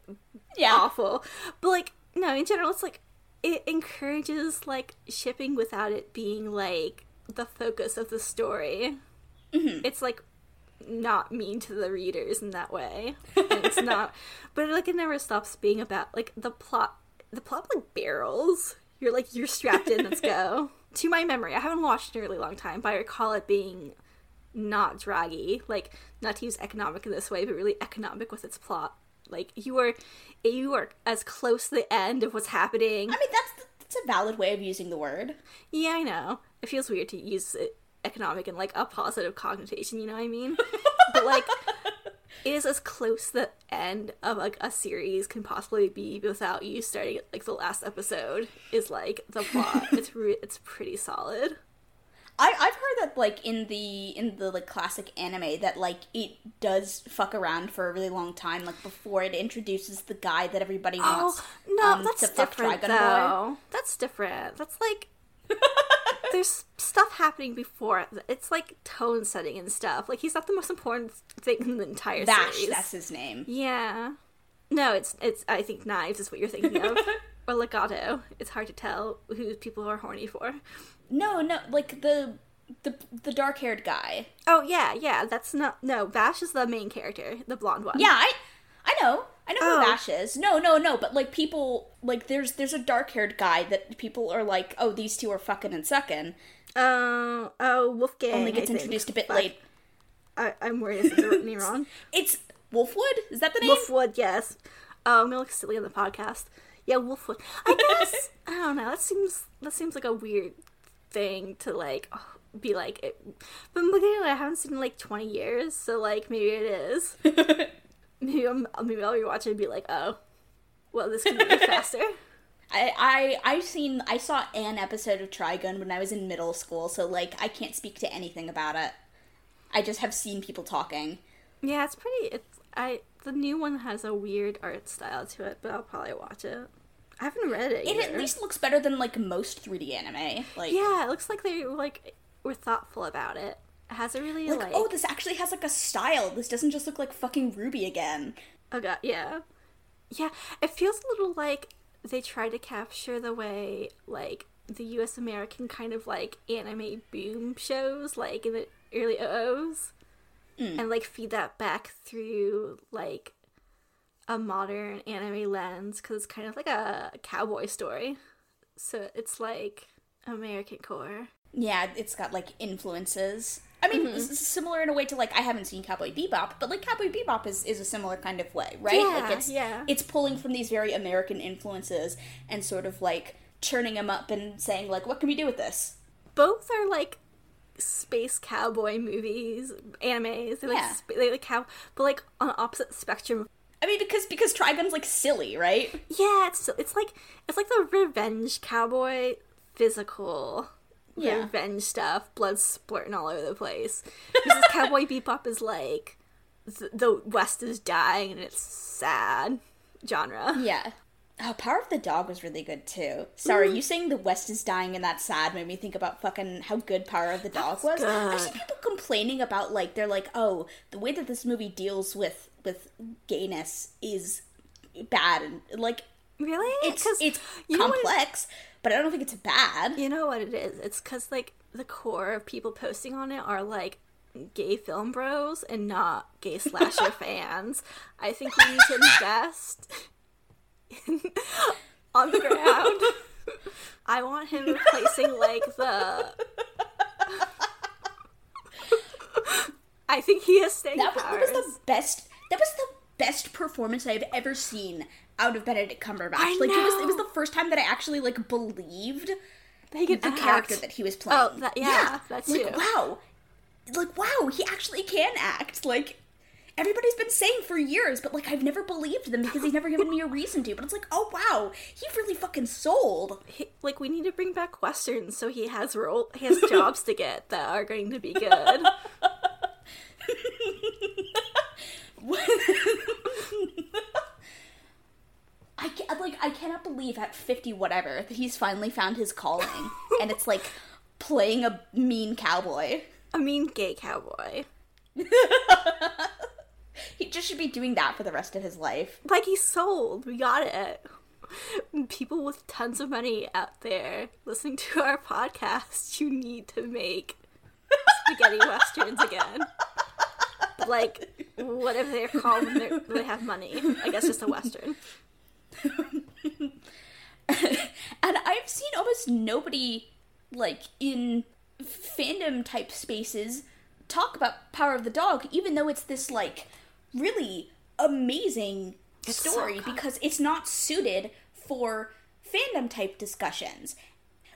Speaker 1: Yeah.
Speaker 2: awful. But like no, in general, it's like it encourages like shipping without it being like the focus of the story.
Speaker 1: Mm-hmm.
Speaker 2: It's like not mean to the readers in that way. And it's not, but like it never stops being about like the plot. The plot like barrels. You're like you're strapped in. Let's go. To my memory, I haven't watched it in a really long time, but I recall it being not draggy. Like not to use economic in this way, but really economic with its plot. Like you are, you are as close to the end of what's happening.
Speaker 1: I mean that's that's a valid way of using the word.
Speaker 2: Yeah, I know. It feels weird to use it, economic in like a positive connotation. You know what I mean? but like, it is as close to the end of like a series can possibly be without you starting like the last episode. Is like the plot. it's re- it's pretty solid.
Speaker 1: I I've heard that like in the in the like classic anime that like it does fuck around for a really long time, like before it introduces the guy that everybody wants.
Speaker 2: Oh no,
Speaker 1: um,
Speaker 2: that's
Speaker 1: to fuck
Speaker 2: different
Speaker 1: Trigun Boy.
Speaker 2: That's different. That's like. There's stuff happening before. It's like tone setting and stuff. Like he's not the most important thing in the entire
Speaker 1: Vash,
Speaker 2: series.
Speaker 1: that's his name.
Speaker 2: Yeah. No, it's it's. I think knives is what you're thinking of, or legato. It's hard to tell who people are horny for.
Speaker 1: No, no, like the the the dark haired guy.
Speaker 2: Oh yeah, yeah. That's not. No, Vash is the main character, the blonde one.
Speaker 1: Yeah, I I know. I know
Speaker 2: Oh.
Speaker 1: who Vash is. No, no, no, but like people like there's there's a dark haired guy that people are like, oh, these two are fucking and sucking.
Speaker 2: Oh, oh, Wolfgang.
Speaker 1: Only
Speaker 2: I
Speaker 1: gets
Speaker 2: think.
Speaker 1: introduced a bit
Speaker 2: Fuck.
Speaker 1: late.
Speaker 2: I, I'm worried. Is the name wrong?
Speaker 1: It's Wolfwood? Is that the name?
Speaker 2: Wolfwood. Yes. Oh, I'm gonna look silly on the podcast. Yeah, Wolfwood. I guess. I don't know. That seems. That seems like a weird thing to like oh, be like. It, but again, I haven't seen it in like 20 years, so like maybe it is. maybe I'm, maybe I'll rewatch it and be like, oh, well, this could be faster.
Speaker 1: I I I've seen I saw an episode of Trigun when I was in middle school, so like I can't speak to anything about it. I just have seen people talking.
Speaker 2: yeah, it's pretty. It's I. The new one has a weird art style to it, but I'll probably watch it. I haven't read it.
Speaker 1: It
Speaker 2: either.
Speaker 1: at least looks better than like most 3D anime. Like
Speaker 2: Yeah, it looks like they like were thoughtful about it. It has a really
Speaker 1: like,
Speaker 2: like,
Speaker 1: oh, this actually has like a style. This doesn't just look like fucking RWBY again.
Speaker 2: oh god, yeah, yeah. It feels a little like they try to capture the way like the U.S. American kind of like anime boom shows, like in the early oh OOs, mm. and like feed that back through like a modern anime lens because it's kind of like a cowboy story. So it's like American core.
Speaker 1: Yeah, it's got like influences. I mean,
Speaker 2: Mm-hmm.
Speaker 1: similar in a way to like I haven't seen Cowboy Bebop, but like Cowboy Bebop is, is a similar kind of way, right?
Speaker 2: Yeah,
Speaker 1: like it's
Speaker 2: yeah.
Speaker 1: it's pulling from these very American influences and sort of like churning them up and saying like, what can we do with this?
Speaker 2: both are like space cowboy movies, animes. They're like
Speaker 1: Yeah.
Speaker 2: sp- they like cow, but like on opposite spectrum.
Speaker 1: I mean, because because Trigun's like silly, right?
Speaker 2: Yeah, it's it's like it's like the revenge cowboy, physical
Speaker 1: Yeah.
Speaker 2: revenge stuff, blood splurting all over the place. Because Cowboy Bebop is like th- the West is dying and it's sad genre.
Speaker 1: Yeah. Oh, Power of the Dog was really good too. Sorry, mm. you saying the West is dying and that's sad made me think about fucking how good Power of the Dog was. I see
Speaker 2: good.
Speaker 1: people complaining about like they're like, oh, the way that this movie deals with with gayness is bad and like
Speaker 2: Really?
Speaker 1: it's it's complex, but I don't think it's bad.
Speaker 2: You know what it is? It's because like the core of people posting on it are like gay film bros and not gay slasher fans. I think we need to invest in, on the ground. I want him replacing like the. I think he has staying
Speaker 1: That that was the best. That was the best performance I've ever seen out of Benedict Cumberbatch.
Speaker 2: I
Speaker 1: like it was it was the first time that I actually like believed
Speaker 2: can
Speaker 1: the
Speaker 2: act.
Speaker 1: character that he was oh, playing.
Speaker 2: Oh, that- yeah, that's
Speaker 1: like wow, like wow, he actually can act. Like everybody's been saying for years, but like I've never believed them because they've never given me a reason to. But it's like, oh wow, he really fucking sold.
Speaker 2: He, like we need to bring back westerns so he has role he has jobs to get that are going to be good.
Speaker 1: I ca- like I cannot believe at fifty whatever that he's finally found his calling, and it's like playing a mean cowboy.
Speaker 2: A mean, gay cowboy.
Speaker 1: He just should be doing that for the rest of his life.
Speaker 2: Like he's sold. We got it. People with tons of money out there listening to our podcast, you need to make spaghetti westerns again. Like whatever they're called when, they're, when they have money. I guess just a western.
Speaker 1: And I've seen almost nobody like in fandom type spaces talk about Power of the Dog, even though it's this like really amazing
Speaker 2: It's
Speaker 1: story
Speaker 2: good.
Speaker 1: because it's not suited for fandom type discussions.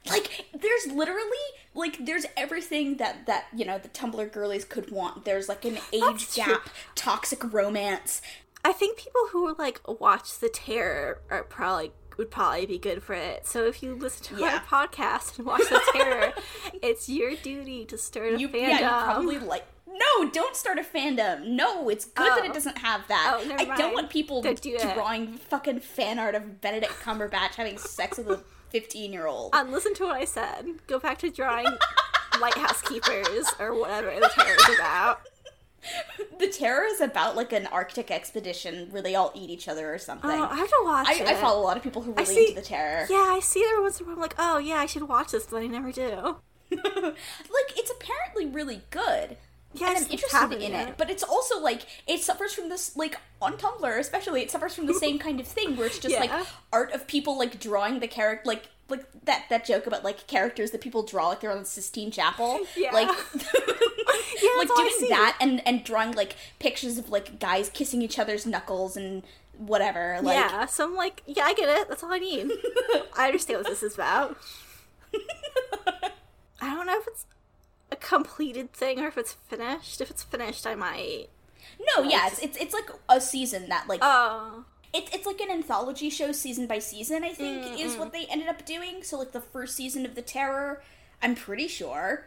Speaker 1: Like there's literally like there's everything that that you know the Tumblr girlies could want. There's like an age
Speaker 2: That's true.
Speaker 1: gap, toxic romance.
Speaker 2: I think people who like watch The Terror are probably would probably be good for it. So if you listen to
Speaker 1: Yeah.
Speaker 2: our podcast and watch The Terror, it's your duty to start a
Speaker 1: You
Speaker 2: fandom.
Speaker 1: yeah, you probably like no, don't start a fandom. No, it's good that
Speaker 2: Oh.
Speaker 1: it doesn't have that.
Speaker 2: Oh,
Speaker 1: I don't want people
Speaker 2: Don't do it.
Speaker 1: drawing fucking fan art of Benedict Cumberbatch having sex with a 15 year old.
Speaker 2: Um, listen to what I said. Go back to drawing lighthouse keepers or whatever The Terror is about.
Speaker 1: The Terror is about like an Arctic expedition where they all eat each other or something.
Speaker 2: Oh, I have to watch
Speaker 1: I,
Speaker 2: it.
Speaker 1: I follow a lot of people who really
Speaker 2: see-
Speaker 1: into the Terror.
Speaker 2: Yeah, I see there once in a while. I'm like, oh yeah, I should watch this, but I never do.
Speaker 1: like it's apparently really good.
Speaker 2: Yeah,
Speaker 1: and
Speaker 2: I
Speaker 1: I'm interested in
Speaker 2: yet.
Speaker 1: it, but it's also like it suffers from this like on Tumblr, especially it suffers from the same kind of thing where it's just like art of people like drawing the character, like like that that joke about like characters that people draw like they're on Sistine Chapel,
Speaker 2: Yeah.
Speaker 1: like
Speaker 2: Yeah,
Speaker 1: like
Speaker 2: that's all I
Speaker 1: doing that and and drawing like pictures of like guys kissing each other's knuckles and whatever. Like
Speaker 2: yeah, so I'm like, yeah, I get it. That's all I need. I understand what this is about. I don't know if it's a completed thing or if it's finished. If it's finished, I might.
Speaker 1: no, yeah, it's, it's it's like a season that like
Speaker 2: Oh,
Speaker 1: It's it's like an anthology show, season by season. I think mm, is what mm. they ended up doing. So like the first season of the Terror, I'm pretty sure.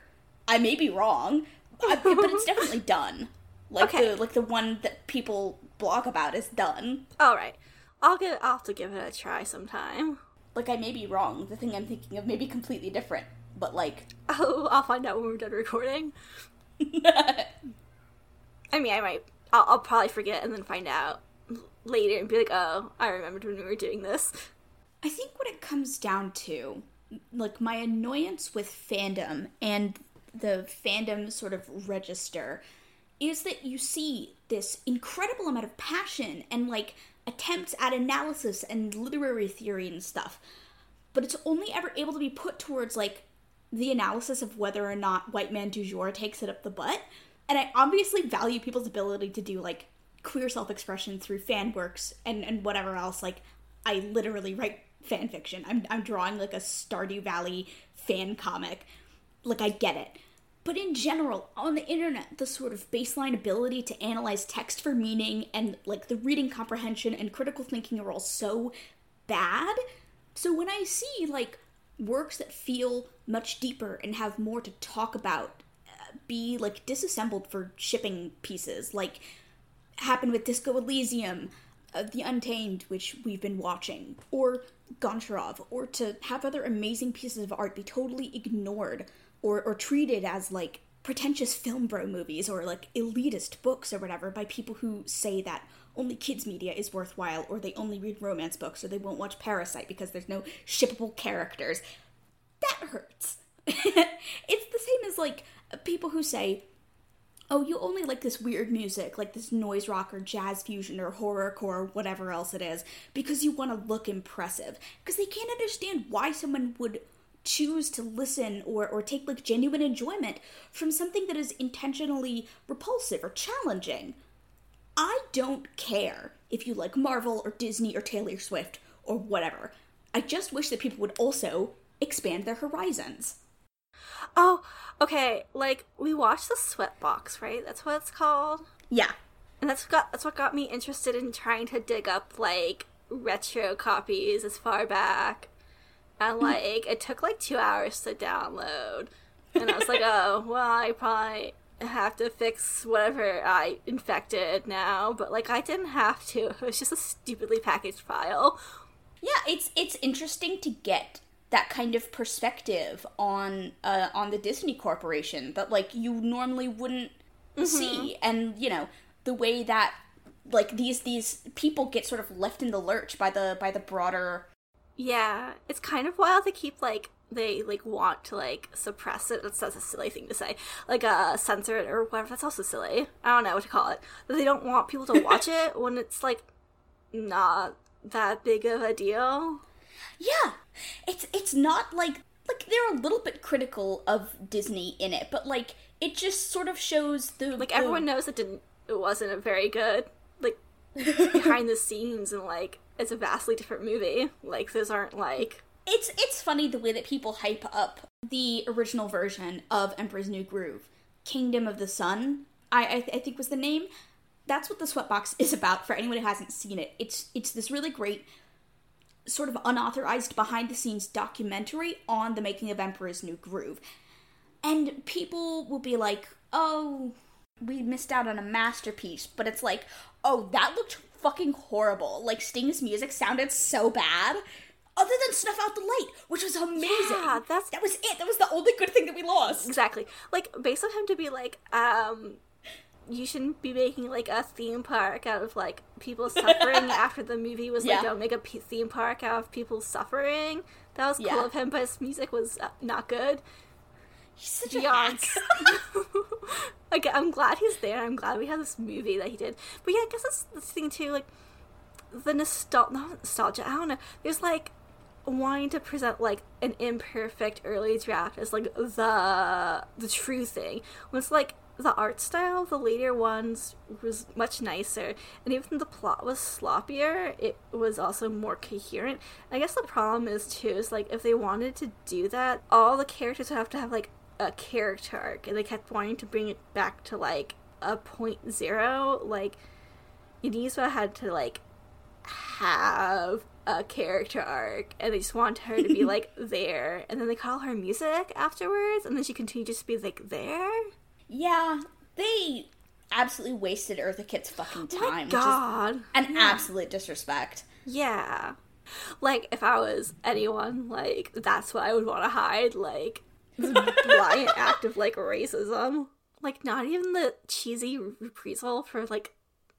Speaker 1: I may be wrong, I- but it's definitely done. Like
Speaker 2: Okay.
Speaker 1: the like the one that people blog about is done.
Speaker 2: all right. I'll get. I'll have to give it a try sometime.
Speaker 1: Like I may be wrong. The thing I'm thinking of may be completely different. But like,
Speaker 2: Oh, I'll find out when we're done recording. I mean, I might. I'll, I'll probably forget and then find out later and be like, oh, I remembered when we were doing this.
Speaker 1: I think what it comes down to, like my annoyance with fandom and the fandom sort of register, is that you see this incredible amount of passion and like attempts at analysis and literary theory and stuff, but it's only ever able to be put towards like the analysis of whether or not white man du jour takes it up the butt. And I obviously value people's ability to do like queer self expression through fan works and, and whatever else. Like, I literally write fan fiction. I'm, I'm drawing like a Stardew Valley fan comic. Like, I get it. But in general, on the internet, the sort of baseline ability to analyze text for meaning and like the reading comprehension and critical thinking are all so bad. So when I see like works that feel much deeper and have more to talk about uh, be like disassembled for shipping pieces, like happened with Disco Elysium, uh, The Untamed, which we've been watching, or Goncharov, or to have other amazing pieces of art be totally ignored or, or treated as like pretentious film bro movies or like elitist books or whatever by people who say that only kids media is worthwhile or they only read romance books or they won't watch Parasite because there's no shippable characters. That hurts. it's the same as like people who say oh, you only like this weird music, like this noise rock or jazz fusion or horrorcore or whatever else it is, because you want to look impressive. Because they can't understand why someone would choose to listen or, or take like genuine enjoyment from something that is intentionally repulsive or challenging. I don't care if you like Marvel or Disney or Taylor Swift or whatever. I just wish that people would also expand their horizons.
Speaker 2: Oh, okay. Like we watched the Sweatbox, right? That's what it's called.
Speaker 1: Yeah.
Speaker 2: And that's got that's what got me interested in trying to dig up like retro copies as far back. And mm. like it took like two hours to download. And I was like, oh, well, I probably have to fix whatever I infected now. But like I didn't have to. It was just a stupidly packaged file.
Speaker 1: Yeah, it's it's interesting to get that kind of perspective on uh, on the Disney Corporation that like you normally wouldn't see, and you know the way that like these these people get sort of left in the lurch by the by the broader
Speaker 2: Yeah, it's kind of wild to keep like they like want to like suppress it. That's, that's a silly thing to say. Like uh censor it or whatever. That's also silly. I don't know what to call it. That they don't want people to watch it when it's like not that big of a deal.
Speaker 1: Yeah, it's it's not like like they're a little bit critical of Disney in it, but like it just sort of shows the
Speaker 2: Like
Speaker 1: the-
Speaker 2: everyone knows it didn't. It wasn't a very good like behind the scenes and like it's a vastly different movie. Like those aren't like
Speaker 1: It's it's funny the way that people hype up the original version of Emperor's New Groove, Kingdom of the Sun. I I, th- I think was the name. That's what the Sweatbox is about. For anyone who hasn't seen it, it's it's this really great sort of unauthorized behind the scenes documentary on the making of Emperor's New Groove. And people will be like, "Oh, we missed out on a masterpiece," but it's like, "Oh, that looked fucking horrible. Like Sting's music sounded so bad." Other than Snuff Out the Light, which was amazing.
Speaker 2: Yeah, that's-
Speaker 1: that was it. That was the only good thing that we lost.
Speaker 2: Exactly. Like based on him to be like, um, you shouldn't be making like a theme park out of like people suffering after the movie was like, don't make a p- theme park out of people suffering. That was cool
Speaker 1: Yeah.
Speaker 2: of him, but his music was uh, not good.
Speaker 1: He's such a.
Speaker 2: Like I'm glad he's there. I'm glad we have this movie that he did. But yeah, I guess that's the thing too. Like the nostalgia, not nostalgia. I don't know. There's like wanting to present like an imperfect early draft as like the the true thing. When it's like the art style, of the later ones was much nicer, and even the plot was sloppier. It was also more coherent. I guess the problem is too is like if they wanted to do that, all the characters would have to have like a character arc, and they kept wanting to bring it back to like a point zero. Like Inisa had to like have a character arc and they just want her to be like there and then they call her music afterwards and then she continues to be like there
Speaker 1: Yeah, they absolutely wasted Eartha Kitt's fucking
Speaker 2: oh
Speaker 1: time.
Speaker 2: my
Speaker 1: which is
Speaker 2: god
Speaker 1: an
Speaker 2: Yeah.
Speaker 1: absolute disrespect.
Speaker 2: yeah like if i was anyone like that's what i would want to hide like this blind act of like racism like not even the cheesy reprisal for like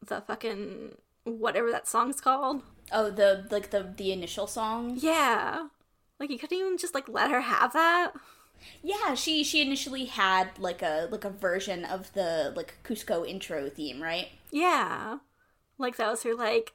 Speaker 2: the fucking whatever that song's called
Speaker 1: Oh, the like the the initial song.
Speaker 2: yeah like you couldn't even just like let her have that
Speaker 1: Yeah, she she initially had like a like a version of the like Cusco intro theme, right?
Speaker 2: Yeah. Like that was her like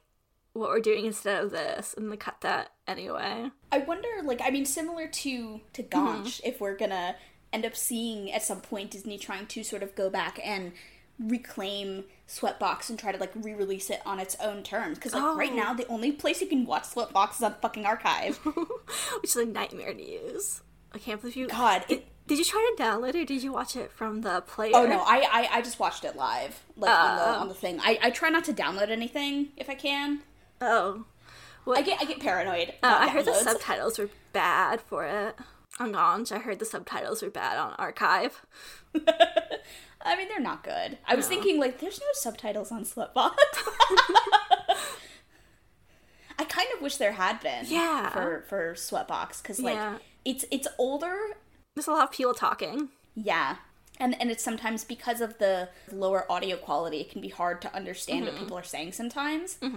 Speaker 2: what we're doing instead of this and they cut that anyway.
Speaker 1: I wonder, like, I mean, similar to to mm-hmm. Gonch, if we're gonna end up seeing at some point Disney trying to sort of go back and reclaim Sweatbox and try to like re-release it on its own terms. Because like right
Speaker 2: Oh.
Speaker 1: now, the only place you can watch Sweatbox is on fucking archive.
Speaker 2: Which is a nightmare to use. I can't believe you
Speaker 1: God,
Speaker 2: Did,
Speaker 1: it,
Speaker 2: did you try to download it or did you watch it from the player?
Speaker 1: oh no, I, I I just watched it live, like on the
Speaker 2: Oh.
Speaker 1: on the thing. I I try not to download anything if I can.
Speaker 2: Oh.
Speaker 1: I get I get paranoid.
Speaker 2: Uh,
Speaker 1: about
Speaker 2: I heard the subtitles were bad for it. On Gonch, I heard the subtitles were bad on Archive.
Speaker 1: I mean, they're not good. I was thinking like, there's no subtitles on Slipbox. I kind of wish there had been.
Speaker 2: Yeah.
Speaker 1: For for Sweatbox because like
Speaker 2: Yeah.
Speaker 1: It's it's older.
Speaker 2: There's a lot of people talking.
Speaker 1: Yeah. And and it's sometimes because of the lower audio quality, it can be hard to understand
Speaker 2: Mm-hmm.
Speaker 1: what people are saying sometimes.
Speaker 2: I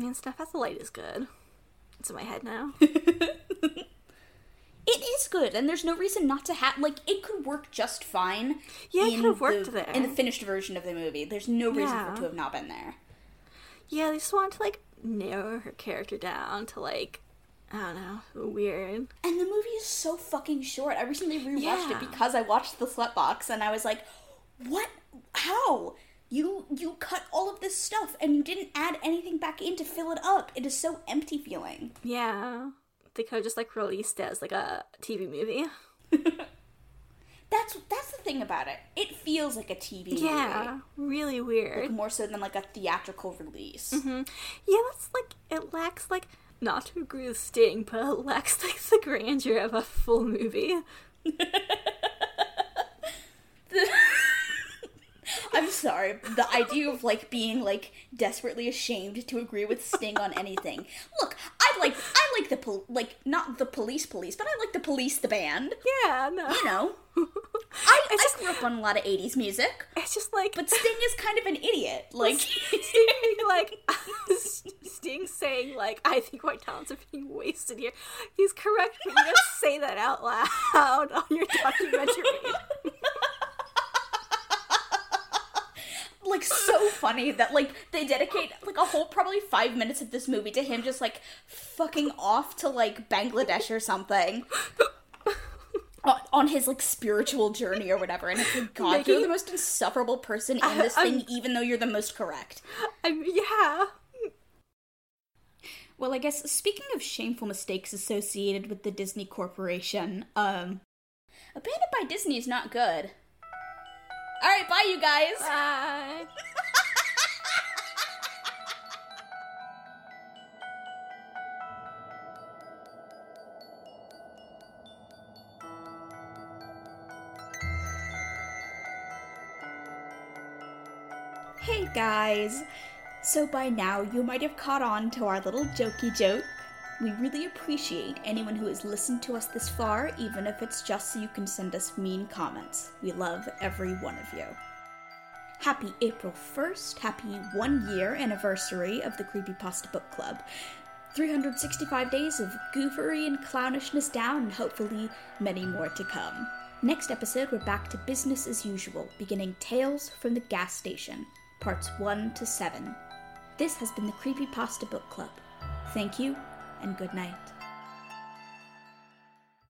Speaker 2: mean, Snuff Out the Light is good. It's in my head now.
Speaker 1: It is good, and there's no reason not to have like it could work just fine.
Speaker 2: Yeah, it could have worked
Speaker 1: the,
Speaker 2: there.
Speaker 1: in the finished version of the movie. There's no reason for it to have not been there.
Speaker 2: Yeah, they just wanted to like narrow her character down to like I don't know, weird.
Speaker 1: And the movie is so fucking short. I recently rewatched
Speaker 2: Yeah.
Speaker 1: it because I watched the Sweatbox, and I was like, "What? How? You you cut all of this stuff and you didn't add anything back in to fill it up? It is so empty feeling."
Speaker 2: Yeah, they could have just like released it as like a TV movie.
Speaker 1: That's that's the thing about it. It feels like a TV movie.
Speaker 2: Yeah, really
Speaker 1: movie.
Speaker 2: weird.
Speaker 1: More so than like a theatrical release. Mm-hmm.
Speaker 2: Yeah, that's like it lacks like not to agree with Sting, but lacks like the grandeur of a full movie.
Speaker 1: I'm sorry. The idea of like being like desperately ashamed to agree with Sting on anything. Look, I like I like the pol- like not the police police, but I like the police the band.
Speaker 2: Yeah, no.
Speaker 1: You know. I, I just grew up on a lot of 80s music,
Speaker 2: It's just like
Speaker 1: but Sting is kind of an idiot. Like
Speaker 2: Sting like Sting saying like I think white talents are being wasted here. He's correct, but you don't say that out loud on your documentary.
Speaker 1: like so funny that like they dedicate like a whole probably five minutes of this movie to him just like fucking off to like Bangladesh or something. On- On his like spiritual journey or whatever, and it's like, God, you're the most insufferable person in this
Speaker 2: I'm-
Speaker 1: thing, even though you're the most correct.
Speaker 2: I mean, yeah.
Speaker 1: Well, I guess speaking of shameful mistakes associated with the Disney Corporation, um, Abandoned by Disney is not good. All right, bye, you guys.
Speaker 2: Bye.
Speaker 1: Hey guys! So by now you might have caught on to our little jokey joke. We really appreciate anyone who has listened to us this far, even if it's just so you can send us mean comments. We love every one of you. Happy April 1st, happy one year anniversary of the Creepypasta Book Club. 365 days of goofery and clownishness down, and hopefully many more to come. Next episode, we're back to business as usual, beginning Tales from the Gas Station, parts 1 to 7. This has been the Creepy Pasta Book Club. Thank you, and good night.